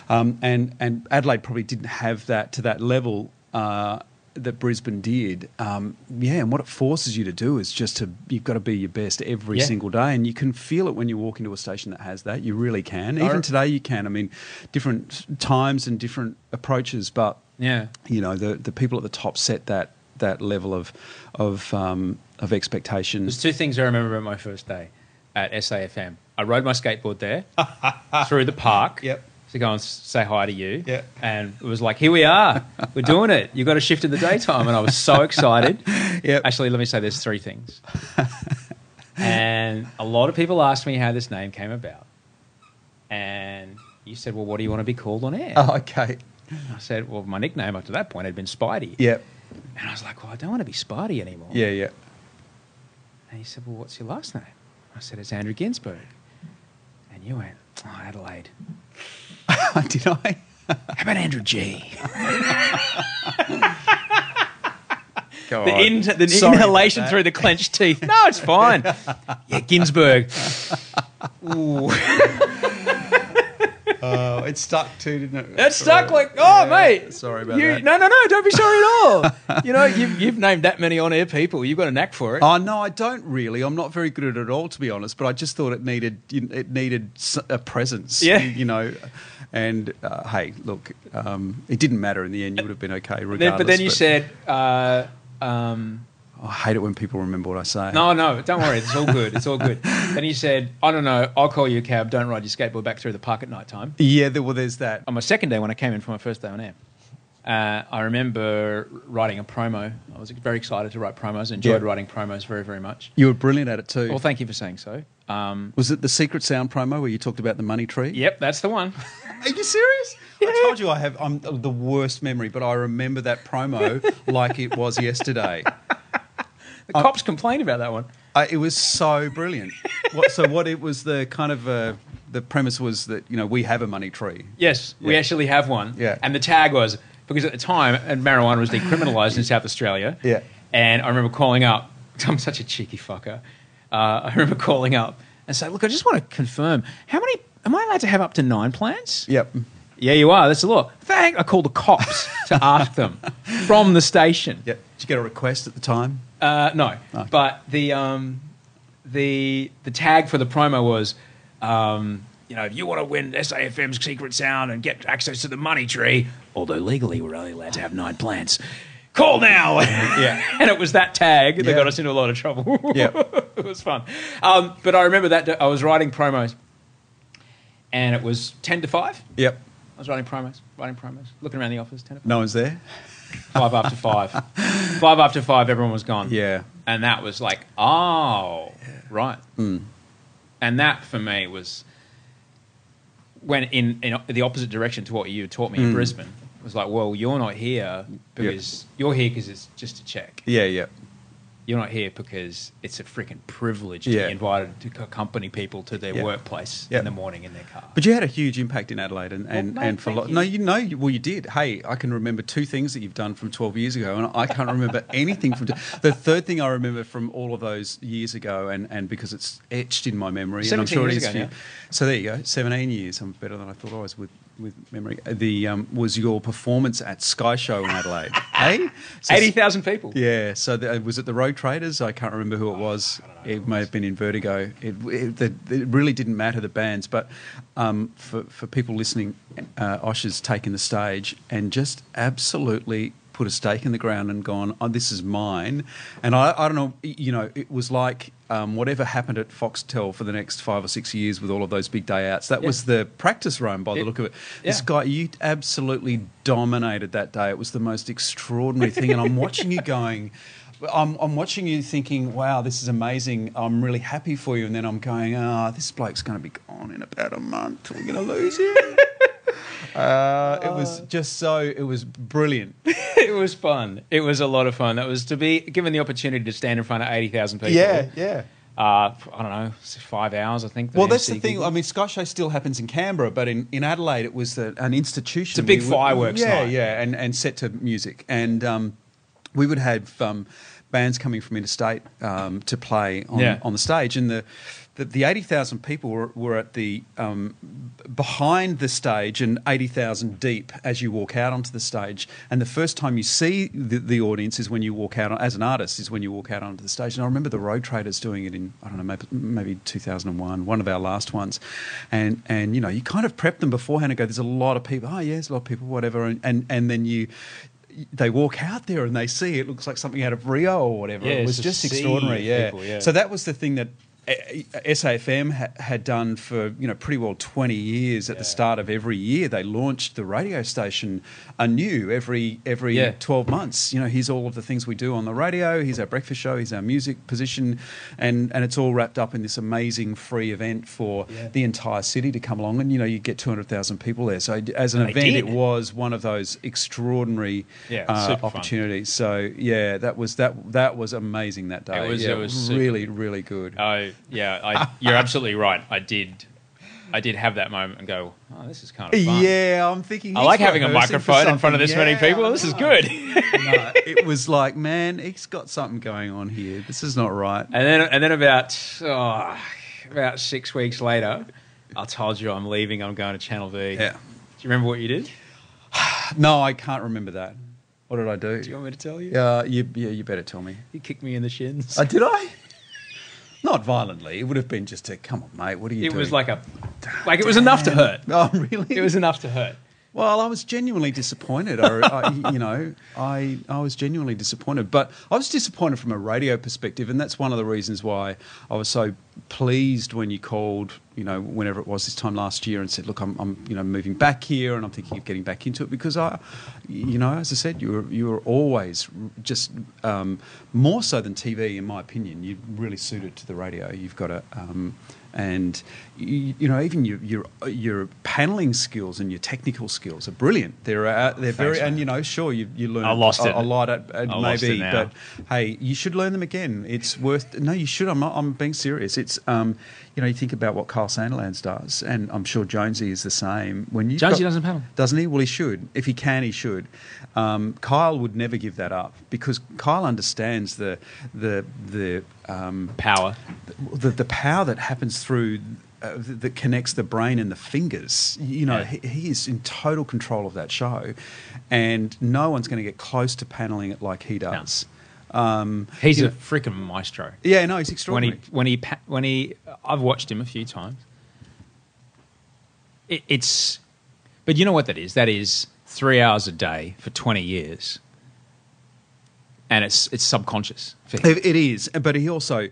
um, and and Adelaide probably didn't have that to that level uh, that Brisbane did um, yeah and what it forces you to do is just to you've got to be your best every Yeah. single day and you can feel it when you walk into a station that has that you really can even today you can I mean different times and different approaches but Yeah. you know the the people at the top set that that level of of um, of expectation. There's two things I remember about my first day at SAFM. I rode my skateboard there *laughs* through the park. Yep. To go and say hi to you. Yeah. And it was like, here we are. We're doing it. You got a shift in the daytime. And I was so excited. *laughs* Yep. Actually, let me say there's three things. and a lot of people asked me how this name came about. And you said, well, what do you want to be called on air? Oh, okay. I said, well, my nickname up to that point had been Spidey. Yep. And I was like, well, I don't want to be Spidey anymore. Yeah, yeah. And he said, Well, what's your last name? I said, It's Andrew Günsberg. And you went, Oh, Adelaide. *laughs* Did I? How about Andrew G? Go The, in, the Sorry inhalation through the clenched teeth. No, it's fine. *laughs* yeah, Günsberg. Ooh. *laughs* Oh, it stuck too, didn't it? It stuck like, oh, Yeah, mate. Sorry about you, that. No, no, no, don't be sorry at all. *laughs* you know, you've, you've named that many on air people. You've got a knack for it. Oh no, I don't really. I'm not very good at it at all, to be honest. But I just thought it needed it needed a presence. Yeah. you, know. And uh, hey, look, um, it didn't matter in the end. You would have been okay Then- regardless. but then you said, uh, um, I hate it when people remember what I say. No, no, don't worry. It's all good. It's all good. *laughs* and he said, I don't know. I'll call you a cab. Don't ride your skateboard back through the park at night time. Yeah, there, well, there's that. On my second day when I came in for my first day on air. Uh, I remember writing a promo. I was very excited to write promos. Enjoyed Yeah. writing promos very, very much. You were brilliant at it too. Well, thank you for saying so. Um, was it the Secret Sound promo where you talked about the money tree? yep, that's the one. *laughs* Are you serious? I told you I have I'm the worst memory, but I remember that promo *laughs* like it was yesterday. The cops complained about that one. Uh, it was so brilliant. What, so what it was the kind of uh, the premise was that you know we have a money tree. Yes, we actually have one. Yeah. And the tag was because at the time, and marijuana was decriminalised in South Australia. Yeah. And I remember calling up. *laughs* I'm such a cheeky fucker. Uh, I remember calling up and saying, "Look, I just want to confirm how many am I allowed to have up to nine plants?" Yep. Yeah, you are. That's the law. Thank. I called the cops to ask them *laughs* from the station. Yep. Did you get a request at the time? Uh, no, Okay. but the um, the the tag for the promo was, um, you know, if you want to win SAFM's Secret Sound and get access to the money tree, although legally we're only allowed to have nine plants. Call now. Yeah. *laughs* and it was that tag that Yeah. got us into a lot of trouble. Yeah. *laughs* it was fun. Um, but I remember that I was writing promos, and it was ten to five. Yep. I was writing promos, writing promos, looking around the office, ten to five. No one's there. Five after five. five after five, everyone was gone. Yeah. And that was like, oh, right. Hmm. And that for me was when in, in the opposite direction to what you taught me in hmm. Brisbane. It was like, well, you're not here because you're here because it's just a check. Yeah. Yeah. You're not here because it's a freaking privilege to Yeah. be invited to accompany people to their Yeah. workplace Yeah. in the morning in their car. But you had a huge impact in Adelaide, and and, mate, and for thank lo- you. no, you know, you- well, you did. Hey, I can remember two things that you've done from twelve years ago, and I can't remember *laughs* anything from. The third thing I remember from all of those years ago, and, and because it's etched in my memory, and I'm 17 sure it years is. ago for you. now. So there you go, seventeen years. I'm better than I thought I was with with memory. The um, was your performance at Sky Show in Adelaide, *laughs* hey? So- 80,000 people. yeah, so the, was it the Rogue Traders? I can't remember who it was. It may have been Invertigo. It, it, the, it really didn't matter the bands, but um, for for people listening, uh, Osher's taken the stage and just absolutely put a stake in the ground and gone, "Oh, this is mine." And I, I don't know, you know, it was like um, whatever happened at Foxtel for the next five or six years with all of those big day outs. That Yeah. was the practice run by the It- look of it. This yeah. guy, you absolutely dominated that day. It was the most extraordinary thing, and I'm *laughs* watching you going. I'm, I'm watching you thinking, wow, this is amazing. I'm really happy for you. And then I'm going, ah, this bloke's going to be gone in about a month. We're going to lose him. Uh, it was just so, it was brilliant. *laughs* it was fun. It was a lot of fun. That was to be given the opportunity to stand in front of 80,000 people. yeah. Yeah. Uh, I don't know, five hours, I think. Well, that's the thing. gig. I mean, Sky Show still happens in Canberra, but in, in Adelaide, it was the, an institution. It's a big We would- fireworks Yeah, night. yeah, and, and set to music. And um, we would have um, bands coming from interstate um, to play on, Yeah. on the stage. And the, the, the 80,000 people were, were at the um, behind the stage and 80,000 deep as you walk out onto the stage. And the first time you see the, the audience is when you walk out, as an artist, is when you walk out onto the stage. And I remember the Rogue Traders doing it in, I don't know, maybe, maybe 2001, one of our last ones. And, and, you know, you kind of prep them beforehand and go, there's a lot of people. Oh, yeah, there's a lot of people, whatever. And, and, and then you, they walk out there and they see it looks like something out of Rio or whatever. Yeah, it was just extraordinary. Yeah. people, yeah. So that was the thing that SAFM ha- had done for you know pretty well 20 years at the start of every year they launched the radio station anew every every Yeah. 12 months. You know here's all of the things we do on the radio here's our breakfast show here's our music position and and it's all wrapped up in this amazing free event for the entire city to come along and you know you get 200,000 people there. So as an And event it was one of those extraordinary Yeah, uh, super fun. opportunities. So yeah that was that that was amazing that day. It was- yeah, it was super- really really good. I yeah, I, you're absolutely right. I did, I did have that moment and go, oh, this is kind of fun. Yeah, I'm thinking. I like having a microphone in front of something. this many people. This is good. no, it was like, man, he's got something going on here. This is not right. And then, and then about oh, about six weeks later, I told you I'm leaving. I'm going to Channel V. Yeah. Do you remember what you did? *sighs* No, I can't remember that. What did I do? Do you want me to tell you? Yeah, you, yeah, you better tell me. You kicked me in the shins. Uh, did I? Not violently. It would have been just a come on, mate. What are you doing? it doing? was like a, like it was enough to *laughs* oh, hurt. Oh, really? It was enough to hurt. Well, I was genuinely disappointed. I, I, *laughs* you know, I I was genuinely disappointed, but I was disappointed from a radio perspective, and that's one of the reasons why I was so pleased when you called. You know, whenever it was this time last year, and said, "Look, I'm, I'm you know moving back here, and I'm thinking of getting back into it because I, you know, as I said, you were you were always just um, more so than TV, in my opinion. You're really suited to the radio. You've got a um, and you, you know even your, your your paneling skills and your technical skills are brilliant. They're uh, they're very and you know sure you you learn I lost a, it. a lot at, at I lost maybe, but hey, you should learn them again. It's worth no, you should. I'm not, I'm being serious. It's um you know you think about what Kyle Sandilands does, and I'm sure Jonesy is the same. When you Jonesy doesn't panel. doesn't he? Well, he should. If he can, he should. Um, Kyle would never give that up because Kyle understands the the the um, Power. the, the power that happens through uh, that connects the brain and the fingers. You know, Yeah. he, he is in total control of that show, and no one's going to get close to paneling it like he does. Um, He's a know- freaking maestro. yeah, no, he's When extraordinary. he when he when he, I've watched him a few times. It, it's, but you know what that is? That is three hours a day for twenty years, and it's it's subconscious. For him. It, it is, but he also,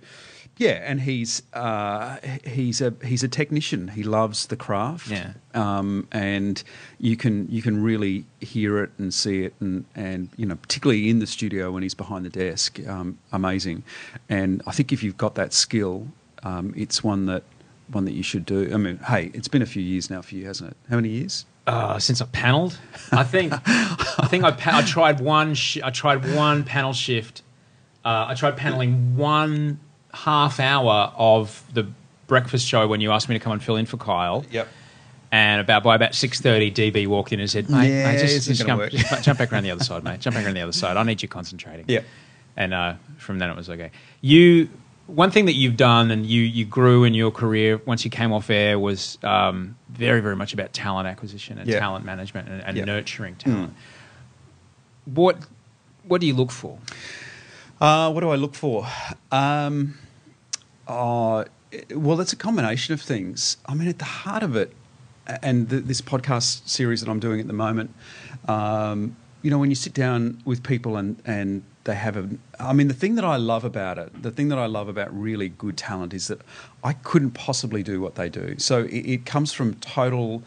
yeah, and he's uh, he's a he's a technician. He loves the craft, Yeah. um, and you can you can really hear it and see it, and and you know particularly in the studio when he's behind the desk, um, amazing. And I think if you've got that skill, um, it's one that one that you should do. I mean, hey, it's been a few years now for you, hasn't it? How many years? uh, since I panelled. I think I think I, pa- I tried one sh- I tried one panel shift. Uh, I tried paneling one half hour of the breakfast show when you asked me to come and fill in for Kyle. Yep. And about by about six thirty, DB walked in and said, "Mate, Yeah, mate just, just gonna jump, just jump back around the other side, mate. Jump back around the other side. I need you concentrating." Yep. And uh, from then it was okay. You one thing that you've done and you you grew in your career once you came off air was um, very very much about talent acquisition and Yeah. talent management and, and Yeah. nurturing talent. What what do you look for? Uh, what do I look for? Um, uh, well, it's a combination of things. I mean, at the heart of it, and th- this podcast series that I'm doing at the moment, um, you know, when you sit down with people and, and they have a, I mean, the thing that I love about it, the thing that I love about really good talent is that I couldn't possibly do what they do. So it, it comes from total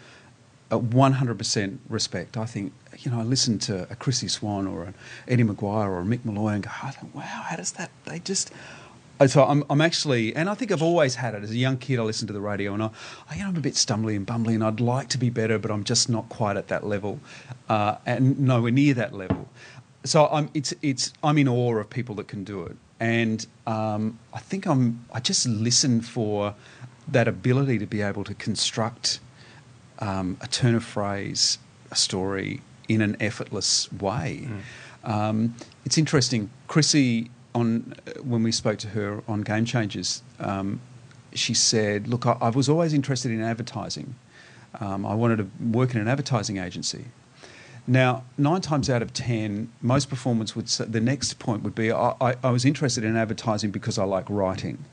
uh, 100% respect. I think, you know, I listen to a Chrissy Swan or an Eddie McGuire or a Mick Molloy and go, wow, how does that, they just, so I'm, I'm actually, and I think I've always had it. As a young kid, I listened to the radio and I, I you know, I'm a bit stumbly and bumbly and I'd like to be better, but I'm just not quite at that level uh, and nowhere near that level. So I'm, it's, it's, I'm in awe of people that can do it. And um, I think I'm, I just listen for that ability to be able to construct um, a turn of phrase, a story in an effortless way. Um, it's interesting. Chrissy, on uh, when we spoke to her on Game Changers, um, she said, "Look, I, I was always interested in advertising. Um, I wanted to work in an advertising agency." Now, nine times out of ten, most performers would say the next point would be, I, I, I was interested in advertising because I like writing.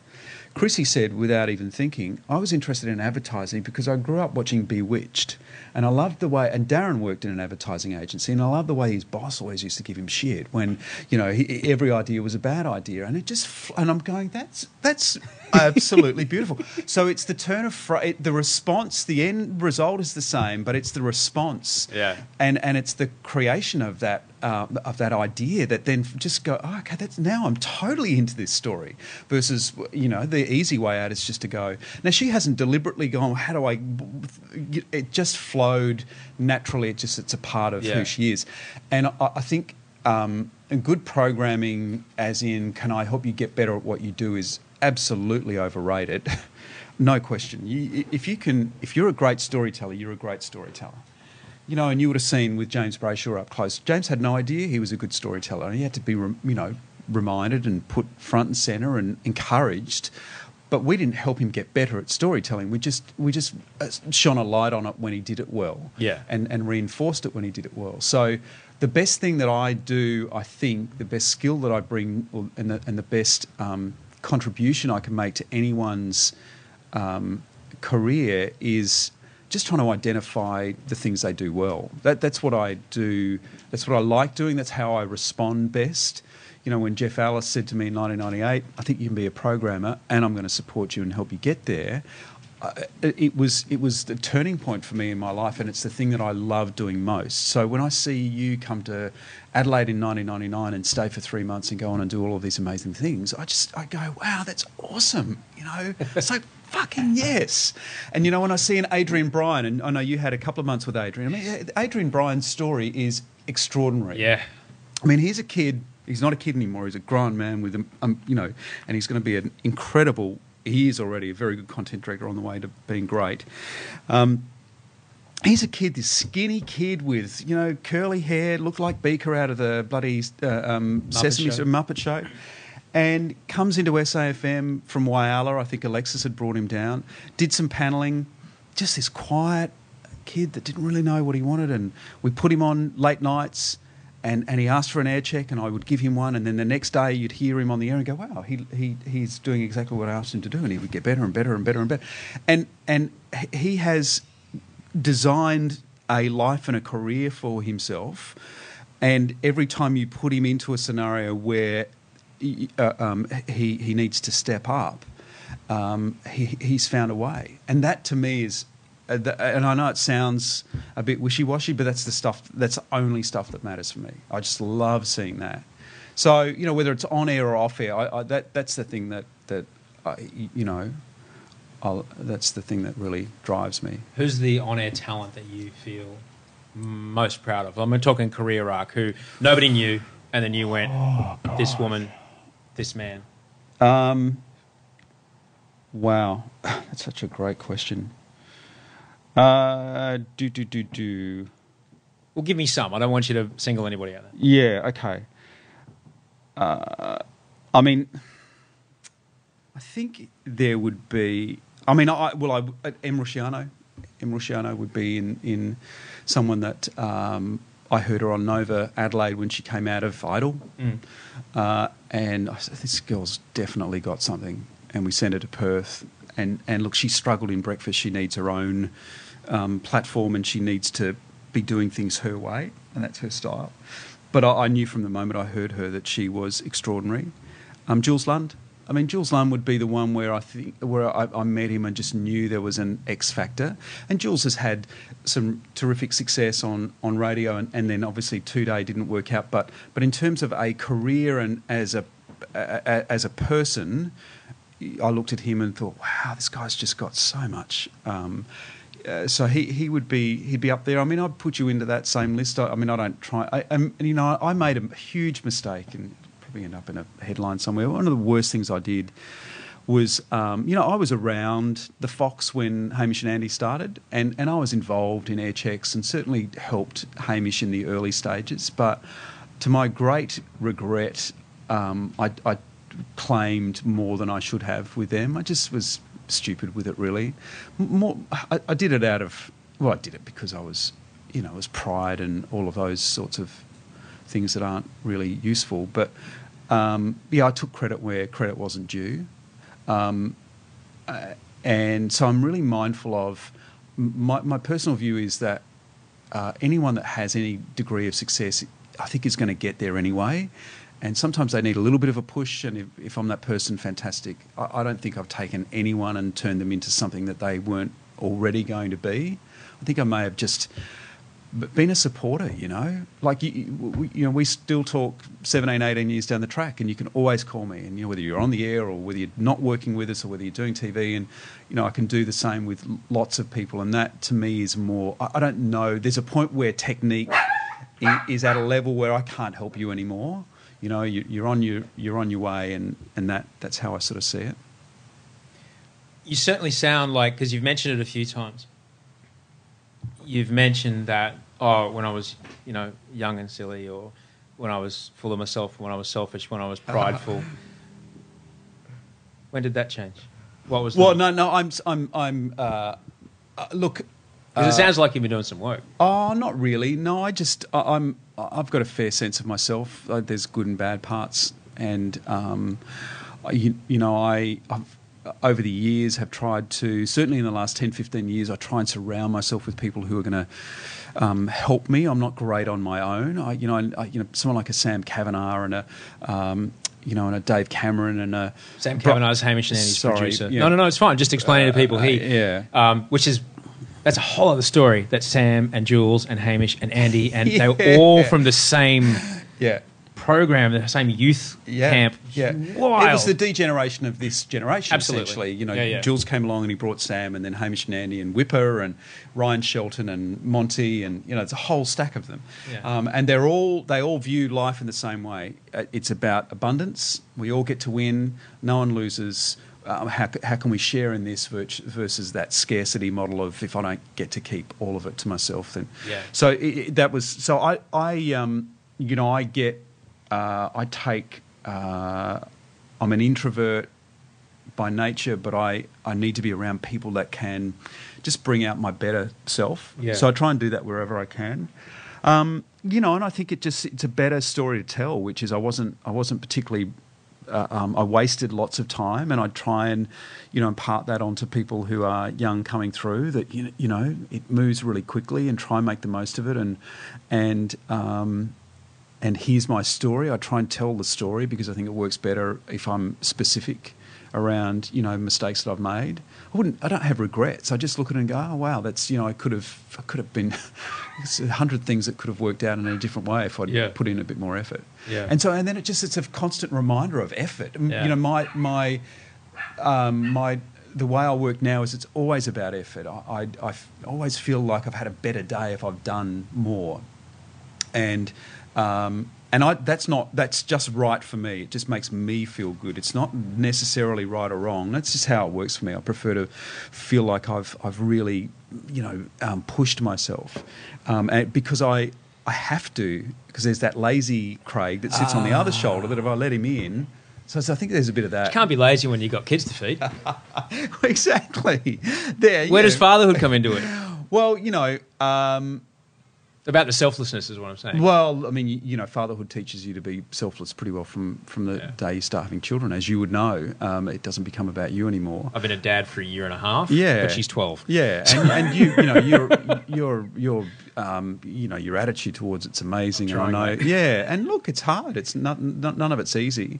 Chrissy said, without even thinking, I was interested in advertising because I grew up watching Bewitched. And I loved the way, and Darren worked in an advertising agency, and I loved the way his boss always used to give him shit when, you know, he, every idea was a bad idea. And it just, and I'm going, that's, that's absolutely beautiful. So it's the turn of, fra- it- the response, the end result is the same, but it's the response. Yeah. And, and it's the creation of that, uh, of that idea that then just go, oh, okay, that's now I'm totally into this story. Versus, you know, the easy way out is just to go. Now she hasn't deliberately gone. How do I? It just flowed naturally. It just it's a part of Yeah. who she is, and I, I think um, and good programming, as in, can I help you get better at what you do, is absolutely overrated. *laughs* no question. You, if you can, if you're a great storyteller, you're a great storyteller. You know, and you would have seen with James Brayshaw up close. James had no idea he was a good storyteller, and he had to be, you know, reminded and put front and center and encouraged. But we didn't help him get better at storytelling. We just we just uh, shone a light on it when he did it well, Yeah. and and reinforced it when he did it well. So the best thing that I do, I think, the best skill that I bring, and the and the best um, contribution I can make to anyone's um, career is just trying to identify the things they do well. That, that's what I do. That's what I like doing. That's how I respond best. You know, when Jeff Allis said to me in 1998, I think you can be a programmer and I'm going to support you and help you get there. It was it was the turning point for me in my life, and it's the thing that I love doing most. So when I see you come to Adelaide in 1999 and stay for three months and go on and do all of these amazing things, I just I go, wow, that's awesome. You know, it's like fucking yes. And you know, when I see an Adrian Bryan, and I know you had a couple of months with Adrian. I mean, Adrian Bryan's story is extraordinary. Yeah. I mean, he's a kid. He's not a kid anymore. He's a grown man with, a, um, you know, and he's going to be an incredible. He is already a very good content director on the way to being great. Um, he's a kid, this skinny kid with you know curly hair, looked like Beaker out of the bloody uh, um, Sesame Show. Muppet Show, and comes into SAFM from Whyalla. I think Alexis had brought him down. Did some paneling, just this quiet kid that didn't really know what he wanted, and we put him on late nights. And, and he asked for an air check, and I would give him one. And then the next day, you'd hear him on the air and go, "Wow, he, he he's doing exactly what I asked him to do." And he would get better and better and better and better. And and he has designed a life and a career for himself. And every time you put him into a scenario where uh, um, he, he needs to step up, um, he, he's found a way. And that to me is, and I know it sounds a bit wishy washy, but that's the stuff, that's the only stuff that matters for me. I just love seeing that. So, you know, whether it's on air or off air, I, I, that, that's the thing that, that I, you know, I'll, that's the thing that really drives me. Who's the on-air talent that you feel most proud of? I'm talking career arc. Who nobody knew, and then you went, this woman, this man. Um, wow, *laughs* that's such a great question. Uh, do do do do. Well, give me some. I don't want you to single anybody out. Yeah. Okay. Uh, I mean, I think there would be. I mean, I well, I Em Rusciano. Em Rusciano would be in in someone that um, I heard her on Nova Adelaide when she came out of Idol, Mm. uh, and I said, this girl's definitely got something. And we sent her to Perth, and and look, she struggled in breakfast. She needs her own um, platform, and she needs to be doing things her way, and that's her style. But I, I knew from the moment I heard her that she was extraordinary. Um, Jules Lund. I mean, Jules Lund would be the one where I think where I, I met him and just knew there was an X factor. And Jules has had some terrific success on, on radio, and, and then obviously Two Day didn't work out. But but in terms of a career and as a, a, a as a person, I looked at him and thought, wow, this guy's just got so much. Um, uh, so he, he would be he'd be up there. I mean, I'd put you into that same list. I, I mean, I don't try. I, um, you know, I made a huge mistake and probably end up in a headline somewhere. One of the worst things I did was, um, you know, I was around the Fox when Hamish and Andy started, and, and I was involved in air checks and certainly helped Hamish in the early stages. But to my great regret, um, I, I claimed more than I should have with them. I just was stupid with it, really. More, I, I did it out of, well, I did it because I was, you know, it was pride and all of those sorts of things that aren't really useful. But um, yeah, I took credit where credit wasn't due. Um, uh, and so I'm really mindful of my, my personal view is that uh, anyone that has any degree of success, I think, is going to get there anyway. And sometimes they need a little bit of a push. And if, if I'm that person, fantastic. I, I don't think I've taken anyone and turned them into something that they weren't already going to be. I think I may have just been a supporter, you know? Like, you, we, you know, we still talk 17, 18 years down the track, and you can always call me. And, you know, whether you're on the air or whether you're not working with us or whether you're doing TV, and, you know, I can do the same with lots of people. And that, to me, is more, I, I don't know, there's a point where technique is at a level where I can't help you anymore. You know, you, you're on your you're on your way, and, and that that's how I sort of see it. You certainly sound like because you've mentioned it a few times. You've mentioned that oh, when I was you know young and silly, or when I was full of myself, when I was selfish, when I was prideful. *laughs* when did that change? What was? Well, the, no, no, I'm I'm I'm uh, uh, look. Uh, it sounds like you've been doing some work. Oh, not really. No, I just I, I'm I've got a fair sense of myself. Uh, there's good and bad parts, and um, I- you, you know I I've over the years have tried to, certainly in the last 10, 15 years, I try and surround myself with people who are going to um, help me. I'm not great on my own. I, you know, I, you know, someone like a Sam Cavanagh and a, um, you know, and a Dave Cameron and a Sam Bro- Cavanagh's Hamish and Andy's Sorry, producer. yeah. No, no, no, it's fine. Just explaining to people. He, Uh, yeah. um, which is that's a whole other story. That Sam and Jules and Hamish and Andy and they were *laughs* all from the same yeah. program, the same youth yeah, camp. Yeah, Wild. it was the degeneration of this generation. Absolutely. essentially. you know, Yeah, yeah. Jules came along and he brought Sam, and then Hamish and Andy, and Whipper, and Ryan Shelton, and Monty, and you know, it's a whole stack of them. Yeah. Um, and they're all they all view life in the same way. Uh, It's about abundance. We all get to win. No one loses. Um, how, how can we share in this versus that scarcity model of if I don't get to keep all of it to myself, then Yeah. so it, that was so I I um, you know I get uh, I take uh, I'm an introvert by nature, but I, I need to be around people that can just bring out my better self. Yeah. So I try and do that wherever I can. Um, you know, and I think it just it's a better story to tell, which is I wasn't I wasn't particularly uh, um, I wasted lots of time, and I try and you know impart that onto people who are young coming through. That you you know it moves really quickly, and try and make the most of it, and and um, and here's my story. I try and tell the story because I think it works better if I'm specific around you know mistakes that I've made. I wouldn't. I don't have regrets. I just look at it and go, oh wow, that's you know I could have I could have been. *laughs* A hundred things that could have worked out in a different way if I'd Yeah. put in a bit more effort. Yeah. And so and then it just it's a constant reminder of effort. Yeah. You know my my um, my the way I work now is it's always about effort. I I always feel like I've had a better day if I've done more, and um, and I that's not that's just right for me. It just makes me feel good. It's not necessarily right or wrong. That's just how it works for me. I prefer to feel like I've I've really you know um, pushed myself, um, and because I. I have to because there's that lazy Craig that sits on the other shoulder that if I let him in, so, so I think there's a bit of that. You can't be lazy when you've got kids to feed. *laughs* exactly. There. Where yeah. does fatherhood come into it? Well, you know, um, About the selflessness is what I'm saying. well, I mean, you, know, fatherhood teaches you to be selfless pretty well from from the Yeah. day you start having children, as you would know. Um, it doesn't become about you anymore. I've been a dad for a year and a half. Yeah, but she's 12. Yeah, and, *laughs* and you, you know, your your your um, you know, your attitude towards it's amazing. I'm and I trying, know, mate. yeah, and look, it's hard. It's not, not none of it's easy.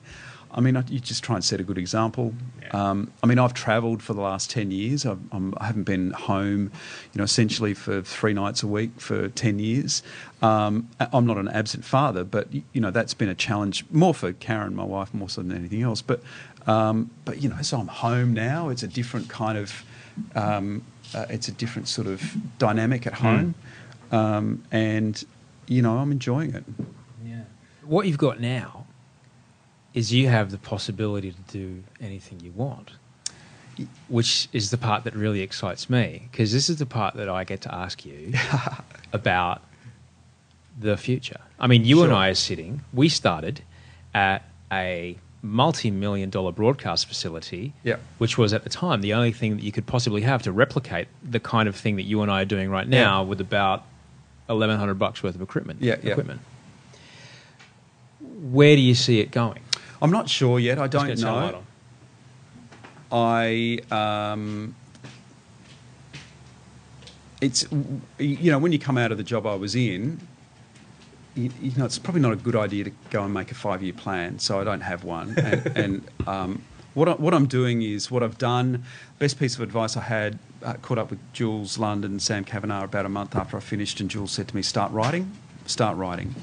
I mean, you just try and set a good example. Yeah. Um, I mean, I've travelled for the last ten years. I've, I'm, I haven't been home, you know, essentially for three nights a week for ten years. Um, I'm not an absent father, but you know that's been a challenge more for Karen, my wife, more so than anything else. But um, but you know, so I'm home now. It's a different kind of um, uh, it's a different sort of dynamic at home, um, and you know, I'm enjoying it. Yeah. What you've got now is you have the possibility to do anything you want, which is the part that really excites me because this is the part that I get to ask you *laughs* about the future. I mean, you and I are sitting, we started at a multi million dollar broadcast facility, Yep. which was at the time the only thing that you could possibly have to replicate the kind of thing that you and I are doing right now with about 1100 bucks worth of equipment. Yeah, yeah. equipment. Where do you see it going? I'm not sure yet. I don't gonna turn the light know. I um, it's you know when you come out of the job I was in, you, you know it's probably not a good idea to go and make a five year plan. So I don't have one. And, *laughs* and um, what I, what I'm doing is what I've done. Best piece of advice I had uh, caught up with Jules Lund and Sam Cavanagh about a month after I finished, and Jules said to me, "Start writing, start writing."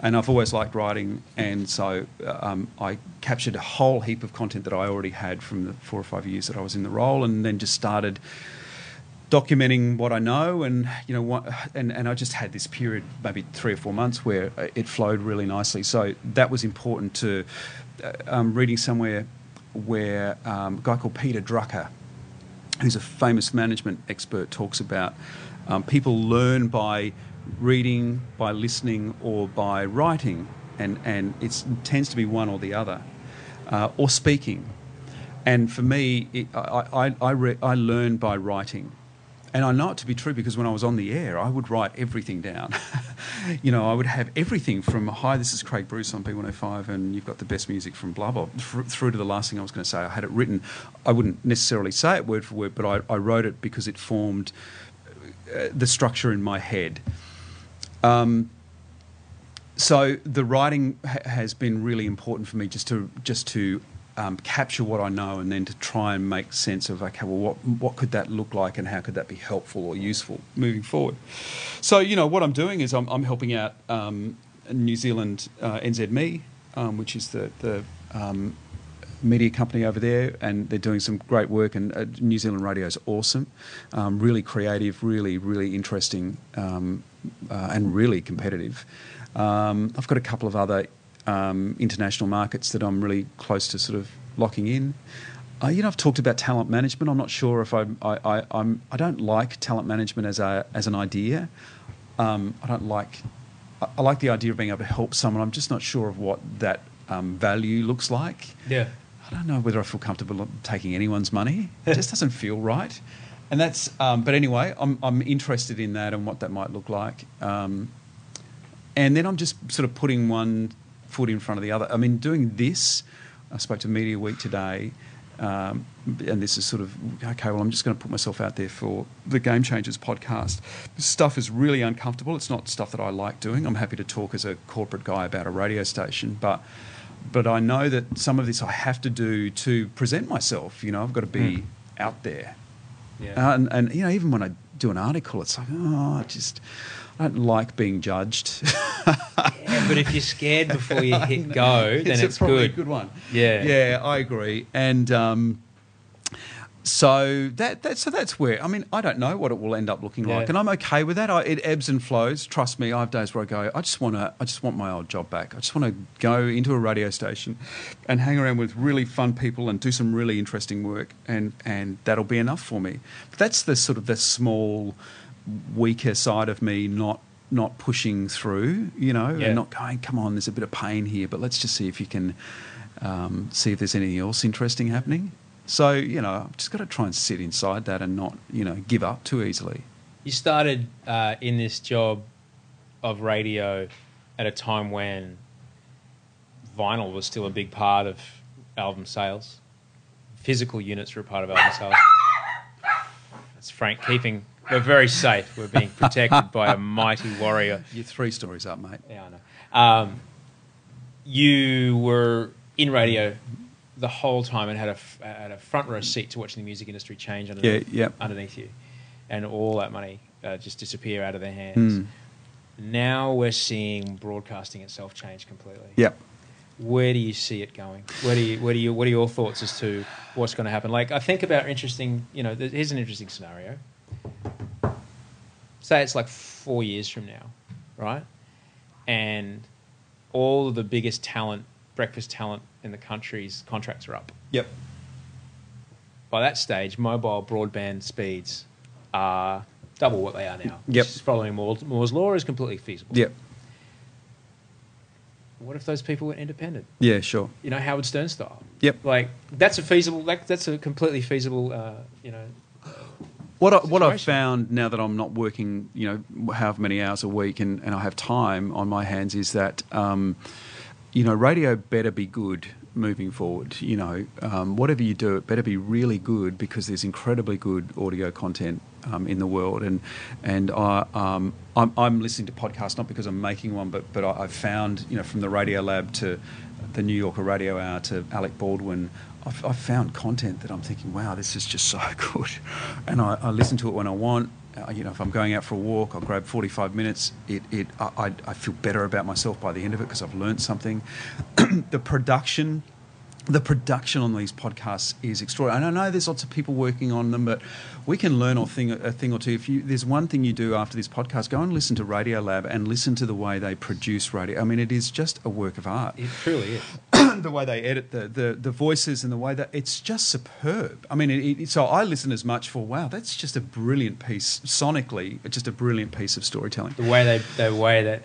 And I've always liked writing, and so uh, um, I captured a whole heap of content that I already had from the four or five years that I was in the role, and then just started documenting what I know, and you know, what, and and I just had this period, maybe three or four months, where it flowed really nicely. So that was important to uh, um, reading somewhere where um, a guy called Peter Drucker, who's a famous management expert, talks about um, people learn by reading, by listening, or by writing, and and it tends to be one or the other, uh, or speaking. And for me, it, I, I, I, re- I learn by writing. and I know it to be true because when I was on the air, I would write everything down. *laughs* you know, I would have everything from "Hi, this is Craig Bruce on B105, and you've got the best music from blah blah" thr- through to the last thing I was going to say. I had it written. I wouldn't necessarily say it word for word, but I, I wrote it because it formed uh, the structure in my head. Um, so the writing ha- has been really important for me, just to just to um, capture what I know, and then to try and make sense of okay, well, what what could that look like, and how could that be helpful or useful moving forward. So you know what I'm doing is I'm, I'm helping out um, New Zealand uh, NZME, um, which is the the um, media company over there, and they're doing some great work. And uh, New Zealand radio is awesome, um, really creative, really really interesting, um, uh, and really competitive. Um, I've got a couple of other um, international markets that I'm really close to sort of locking in. Uh, you know, I've talked about talent management. I'm not sure if I'm, I, I, I'm, I don't like talent management as a as an idea. Um, I don't like. I, I like the idea of being able to help someone. I'm just not sure of what that um, value looks like. Yeah. I don't know whether I feel comfortable taking anyone's money. It just doesn't feel right. And that's. Um, but anyway, I'm I'm interested in that and what that might look like. Um, and then I'm just sort of putting one foot in front of the other. I mean, doing this. I spoke to Media Week today. Um, and this is sort of okay. Well, I'm just going to put myself out there for the Game Changers podcast. This stuff is really uncomfortable. It's not stuff that I like doing. I'm happy to talk as a corporate guy about a radio station, but but I know that some of this I have to do to present myself. You know, I've got to be out there. Yeah. Uh, and, and you know, even when I do an article, it's like, oh, I just I don't like being judged. *laughs* Yeah, but if you're scared before you hit *laughs* go, then it's, a, probably good. a good one. Yeah. yeah, I agree. And um, so that, that so that's where I mean I don't know what it will end up looking like, and I'm okay with that. I, it ebbs and flows. Trust me, I have days where I go, I just want to, I just want my old job back. I just want to go into a radio station and hang around with really fun people and do some really interesting work, and and that'll be enough for me. But that's the sort of the small, weaker side of me, not not pushing through, you know, Yeah. and not going, come on, there's a bit of pain here, but let's just see if you can um, see if there's anything else interesting happening. So, you know, I've just got to try and sit inside that and not, you know, give up too easily. You started uh, in this job of radio at a time when vinyl was still a big part of album sales. Physical units were a part of album sales. That's Frank keeping. We're very safe. We're being protected *laughs* by a mighty warrior. You're three stories up, mate. Yeah, I know. Um, you were in radio the whole time and had a, f- had a front row seat to watching the music industry change underneath, Yeah, yeah. underneath you, and all that money uh, just disappear out of their hands. Mm. Now we're seeing broadcasting itself change completely. Yep. Where do you see it going? Where do you, where do you, what are your thoughts as to what's going to happen? Like, I think about interesting, you know, here's an interesting scenario. Say it's like four years from now, right? And all of the biggest talent, breakfast talent in the country's contracts are up. Yep. By that stage, mobile broadband speeds are double what they are now. Yep. Following Moore's, Moore's law is completely feasible. Yep. What if those people were independent? Yeah, sure. You know, Howard Stern style. Yep. Like that's a feasible. Like that's a completely feasible. Uh, you know. What I, what I've found now that I'm not working, you know, however many hours a week, and, and I have time on my hands, is that, um, you know, radio better be good moving forward. You know, um, whatever you do, it better be really good because there's incredibly good audio content um, in the world, and and I, um, I'm, I'm listening to podcasts not because I'm making one, but but I, I've found, you know, from the Radio Lab to the New Yorker Radio Hour to Alec Baldwin, I've, I've found content that I'm thinking, wow, this is just so *laughs* good. And I, I listen to it when I want. Uh, you know, if I'm going out for a walk, I'll grab 45 minutes. It, it, I, I- I feel better about myself by the end of it because I've learned something. *clears throat* the production, the production on these podcasts is extraordinary. And I know there's lots of people working on them, but we can learn a thing, a thing or two. If you, there's one thing you do after this podcast, go and listen to Radio Lab and listen to the way they produce radio. I mean, it is just a work of art It truly is. *clears throat* the way they edit the, the, the voices and the way that it's just superb. I mean, it, it, so I listen as much for wow, that's just a brilliant piece sonically, it's just a brilliant piece of storytelling. The way they, the way that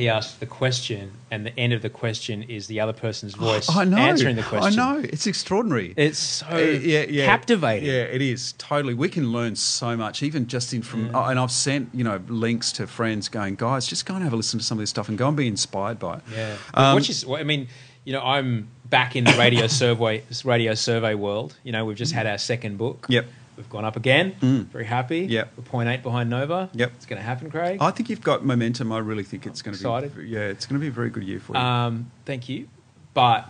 he asks the question, and the end of the question is the other person's voice I know. answering the question. I know. It's extraordinary. It's so Uh, yeah, yeah. captivating. Yeah, it is totally. We can learn so much, even just in from. oh, and I've sent you know links to friends going, guys, just go and have a listen to some of this stuff and go and be inspired by it. Yeah, Um, which is, I mean, you know, I'm back in the radio *coughs* survey radio survey world. You know, we've just had our second book. Yep. We've gone up again. Mm. Very happy. Yeah. we're point eight behind Nova. Yep. it's going to happen, Craig. I think you've got momentum. I really think it's going to Excited. be. Yeah, it's going to be a very good year for you. Um, thank you, but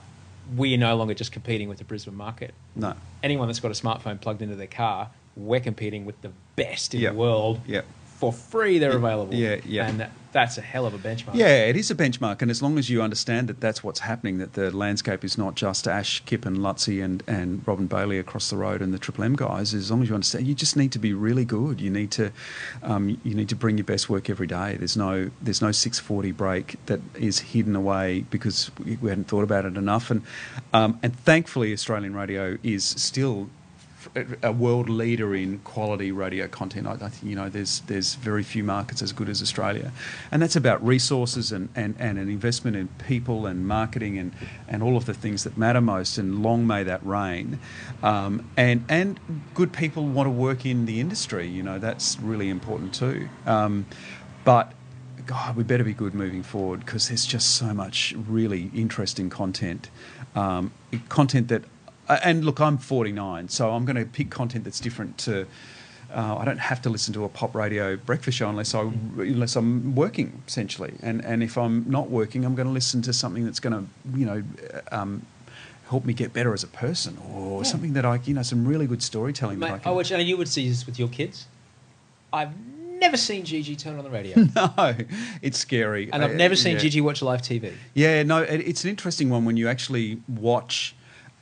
we are no longer just competing with the Brisbane market. no. Anyone that's got a smartphone plugged into their car, we're competing with the best in Yep. the world. Yep. For free, they're available. yeah, yeah. And that, that's a hell of a benchmark. Yeah, it is a benchmark, and as long as you understand that that's what's happening, that the landscape is not just Ash, Kip, and Luttsy and, and Robin Bailey across the road and the Triple M guys. As long as you understand, you just need to be really good. You need to, um, you need to bring your best work every day. There's no, there's no 640 break that is hidden away because we, we hadn't thought about it enough. And um, and thankfully, Australian radio is still a world leader in quality radio content. I, I think you know there's there's very few markets as good as Australia, and that's about resources and, and, and an investment in people and marketing and, and all of the things that matter most. And long may that reign. Um, and and good people want to work in the industry. You know that's really important too. Um, but God, we better be good moving forward because there's just so much really interesting content, um, content that. Uh, And look, I'm 49, so I'm going to pick content that's different to. Uh, I don't have to listen to a pop radio breakfast show unless I unless I'm working essentially, and and if I'm not working, I'm going to listen to something that's going to you know. Um, Help me get better as a person, or something that I, you know, some really good storytelling. that I Mate, can, I watch, and you would see this with your kids. I've never seen Gigi turn on the radio, *laughs* no, it's scary, and I've Uh, never seen yeah. Gigi watch live TV. Yeah, no, it, it's an interesting one when you actually watch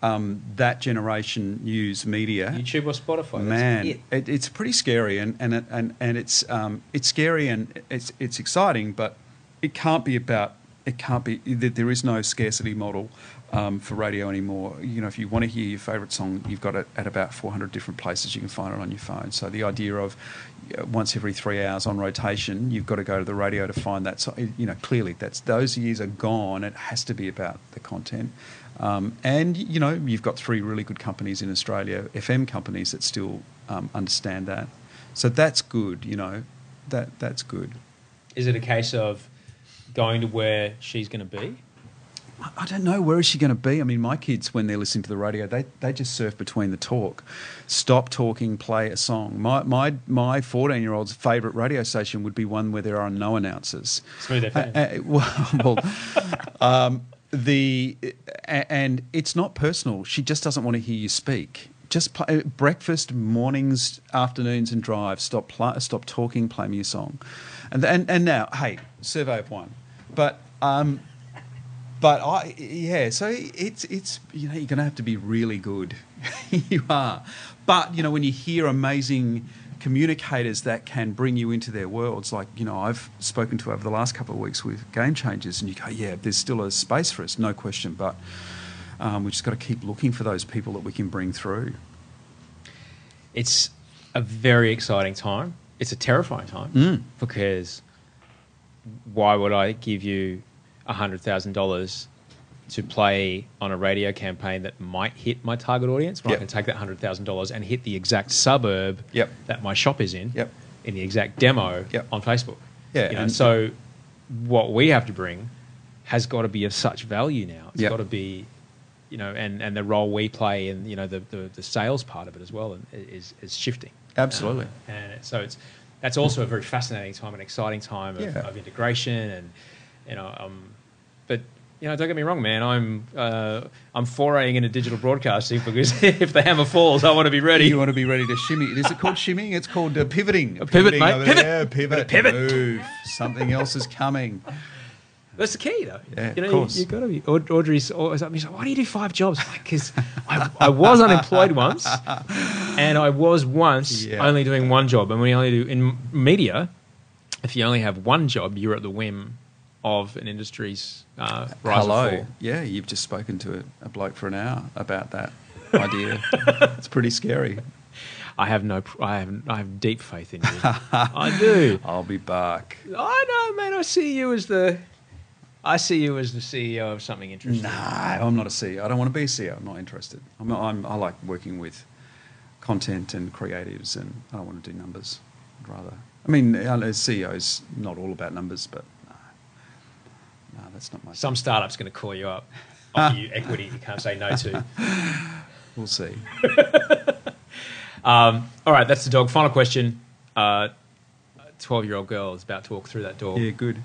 um, that generation use media. YouTube or Spotify. Man, it. it, it's pretty scary, and and it- and and it's um, it's scary and it's it's exciting, but it can't be about it can't be that there is no scarcity model um, for radio anymore. You know, if you want to hear your favourite song, you've got it at about 400 different places. You can find it on your phone. So the idea of uh, once every three hours on rotation, you've got to go to the radio to find that. So you know, clearly that's those years are gone. It has to be about the content. Um, and you know, you've got three really good companies in Australia, FM companies that still um, understand that. So that's good. You know, that that's good. Is it a case of going to where she's going to be? I don't know where is she going to be. I mean, my kids when they're listening to the radio, they, they just surf between the talk, stop talking, play a song. My my my fourteen year old's favourite radio station would be one where there are no announcers. Smooth FM. Uh, uh, well, *laughs* well um, the and it's not personal. She just doesn't want to hear you speak. Just play, breakfast, mornings, afternoons, and drives. Stop pl- stop talking. Play me a song, and and and now, hey, survey of one, but. Um, but I, yeah, so it's it's you know you're to have to be really good. *laughs* you are, but you know when you hear amazing communicators that can bring you into their worlds, like you know I've spoken to over the last couple of weeks with game changers, and you go, yeah, there's still a space for us, no question, but um, we just got to keep looking for those people that we can bring through. It's a very exciting time. It's a terrifying time Mm. because why would I give you hundred thousand dollars to play on a radio campaign that might hit my target audience? When Yep. I can take that hundred thousand dollars and hit the exact suburb Yep. that my shop is in, Yep. in the exact demo on Facebook. Yeah, You know, and- so what we have to bring has got to be of such value now. It's got to be, you know, and, and the role we play and you know the, the, the sales part of it as well is is shifting. Absolutely. Um, and so it's that's also a very fascinating time, an exciting time of, Yeah. of integration, and you know, um, but you know, don't get me wrong, man. I'm uh, I'm foraying into digital broadcasting because *laughs* if the hammer falls, I want to be ready. You want to be ready to shimmy. Is it called shimmying? It's called uh, pivoting. pivot, Pivoting mate. Pivot. there. Pivot. Pivot. Move. Something else is coming. That's the key, though. Yeah, you know, of course. You, have got to be. Audrey's always like, why do you do five jobs? Because I, I was unemployed once, and I was once *laughs* Yeah. only doing one job. And we only do in media. If you only have one job, you're at the whim of an industry's uh, rise Hello. and fall. Yeah, you've just spoken to a, a bloke for an hour about that *laughs* idea. it's pretty scary. I have no. I have. I have deep faith in you. *laughs* I do. I'll be back. I know, man. I see you as the I see you as the CEO of something interesting. Nah, I'm not a CEO. I don't want to be a CEO. I'm not interested. I'm I'm, I like working with content and creatives, and I don't want to do numbers. I'd rather. I mean, as CEOs, not all about numbers, but no, that's not my. Some startup's going to call you up, *laughs* offer you equity you can't say no to. *laughs* We'll see. *laughs* Um, all right, that's the dog. Final question. Uh, 12 year old girl is about to walk through that door. Yeah, good.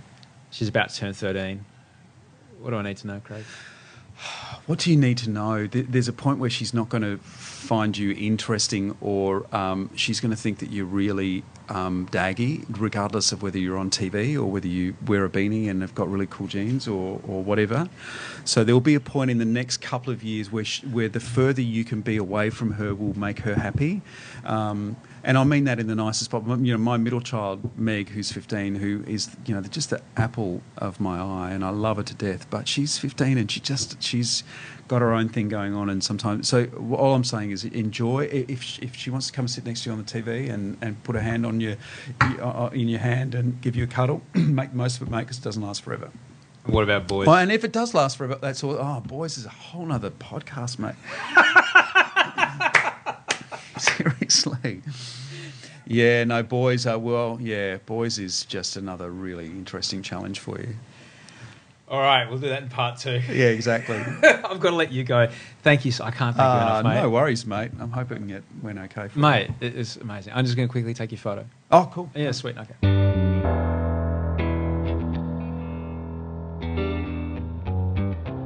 She's about to turn 13. What do I need to know, Craig? *sighs* What do you need to know? There's a point where she's not going to find you interesting, or um, she's going to think that you're really um, daggy, regardless of whether you're on TV or whether you wear a beanie and have got really cool jeans or, or whatever. So there will be a point in the next couple of years where sh where the further you can be away from her will make her happy. Um, and I mean that in the nicest possible. You know, my middle child, Meg, who's 15, who is you know just the apple of my eye, and I love her to death. But she's 15, and she just she's got her own thing going on, and sometimes. So all I'm saying is enjoy. If she, if she wants to come sit next to you on the TV and, and put a hand on your uh, in your hand and give you a cuddle, *clears throat* make the most of it, mate, because it doesn't last forever. What about boys? Oh, and if it does last forever, that's all. Oh, boys is a whole nother podcast, mate. *laughs* *laughs* Seriously. Yeah, no, boys are, well, yeah, boys is just another really interesting challenge for you. All right, we'll do that in part two. *laughs* Yeah, exactly. *laughs* I've got to let you go. Thank you. so- I can't thank you Uh, enough, mate. no worries, mate. I'm hoping it went okay for Mate, it is amazing. I'm just going to quickly take your photo. Oh, cool. Yeah, sweet. Okay.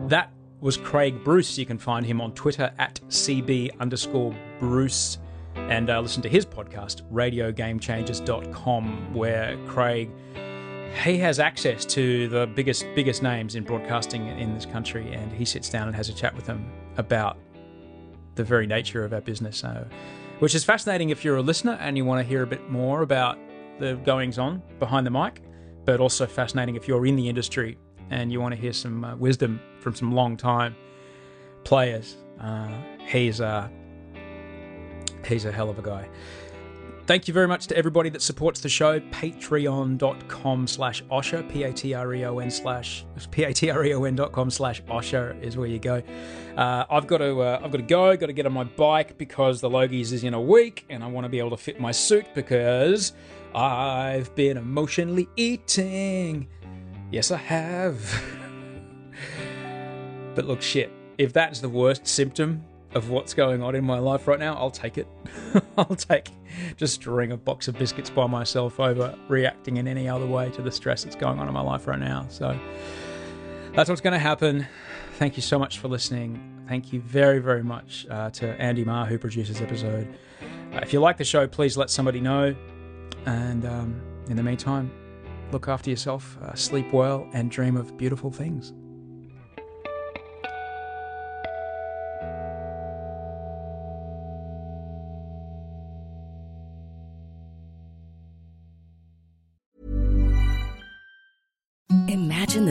That was Craig Bruce. You can find him on Twitter at CB underscore Bruce and uh, listen to his podcast, radiogamechangers.com, where Craig he has access to the biggest biggest names in broadcasting in this country and he sits down and has a chat with them about the very nature of our business. Uh, which is fascinating if you're a listener and you want to hear a bit more about the goings on behind the mic but also fascinating if you're in the industry and you want to hear some uh, wisdom from some long time players. Uh, he's uh, he's a hell of a guy Thank you very much to everybody that supports the show. Patreon.com slash Osher, P-A-T-R-E-O-N slash, P-A-T-R-E-O-N dot com slash Osher is where you go. Uh, I've got to, uh, I've got to go, got to get on my bike because the Logies is in a week and I want to be able to fit my suit because I've been emotionally eating. Yes, I have. *laughs* but look, shit, if that's the worst symptom of what's going on in my life right now, I'll take it. *laughs* I'll take just storing a box of biscuits by myself over reacting in any other way to the stress that's going on in my life right now. So that's what's going to happen. Thank you so much for listening. Thank you very, very much uh, to Andy Marr, who produced this episode. Uh, if you like the show, please let somebody know. And um, in the meantime, look after yourself, uh, sleep well, and dream of beautiful things.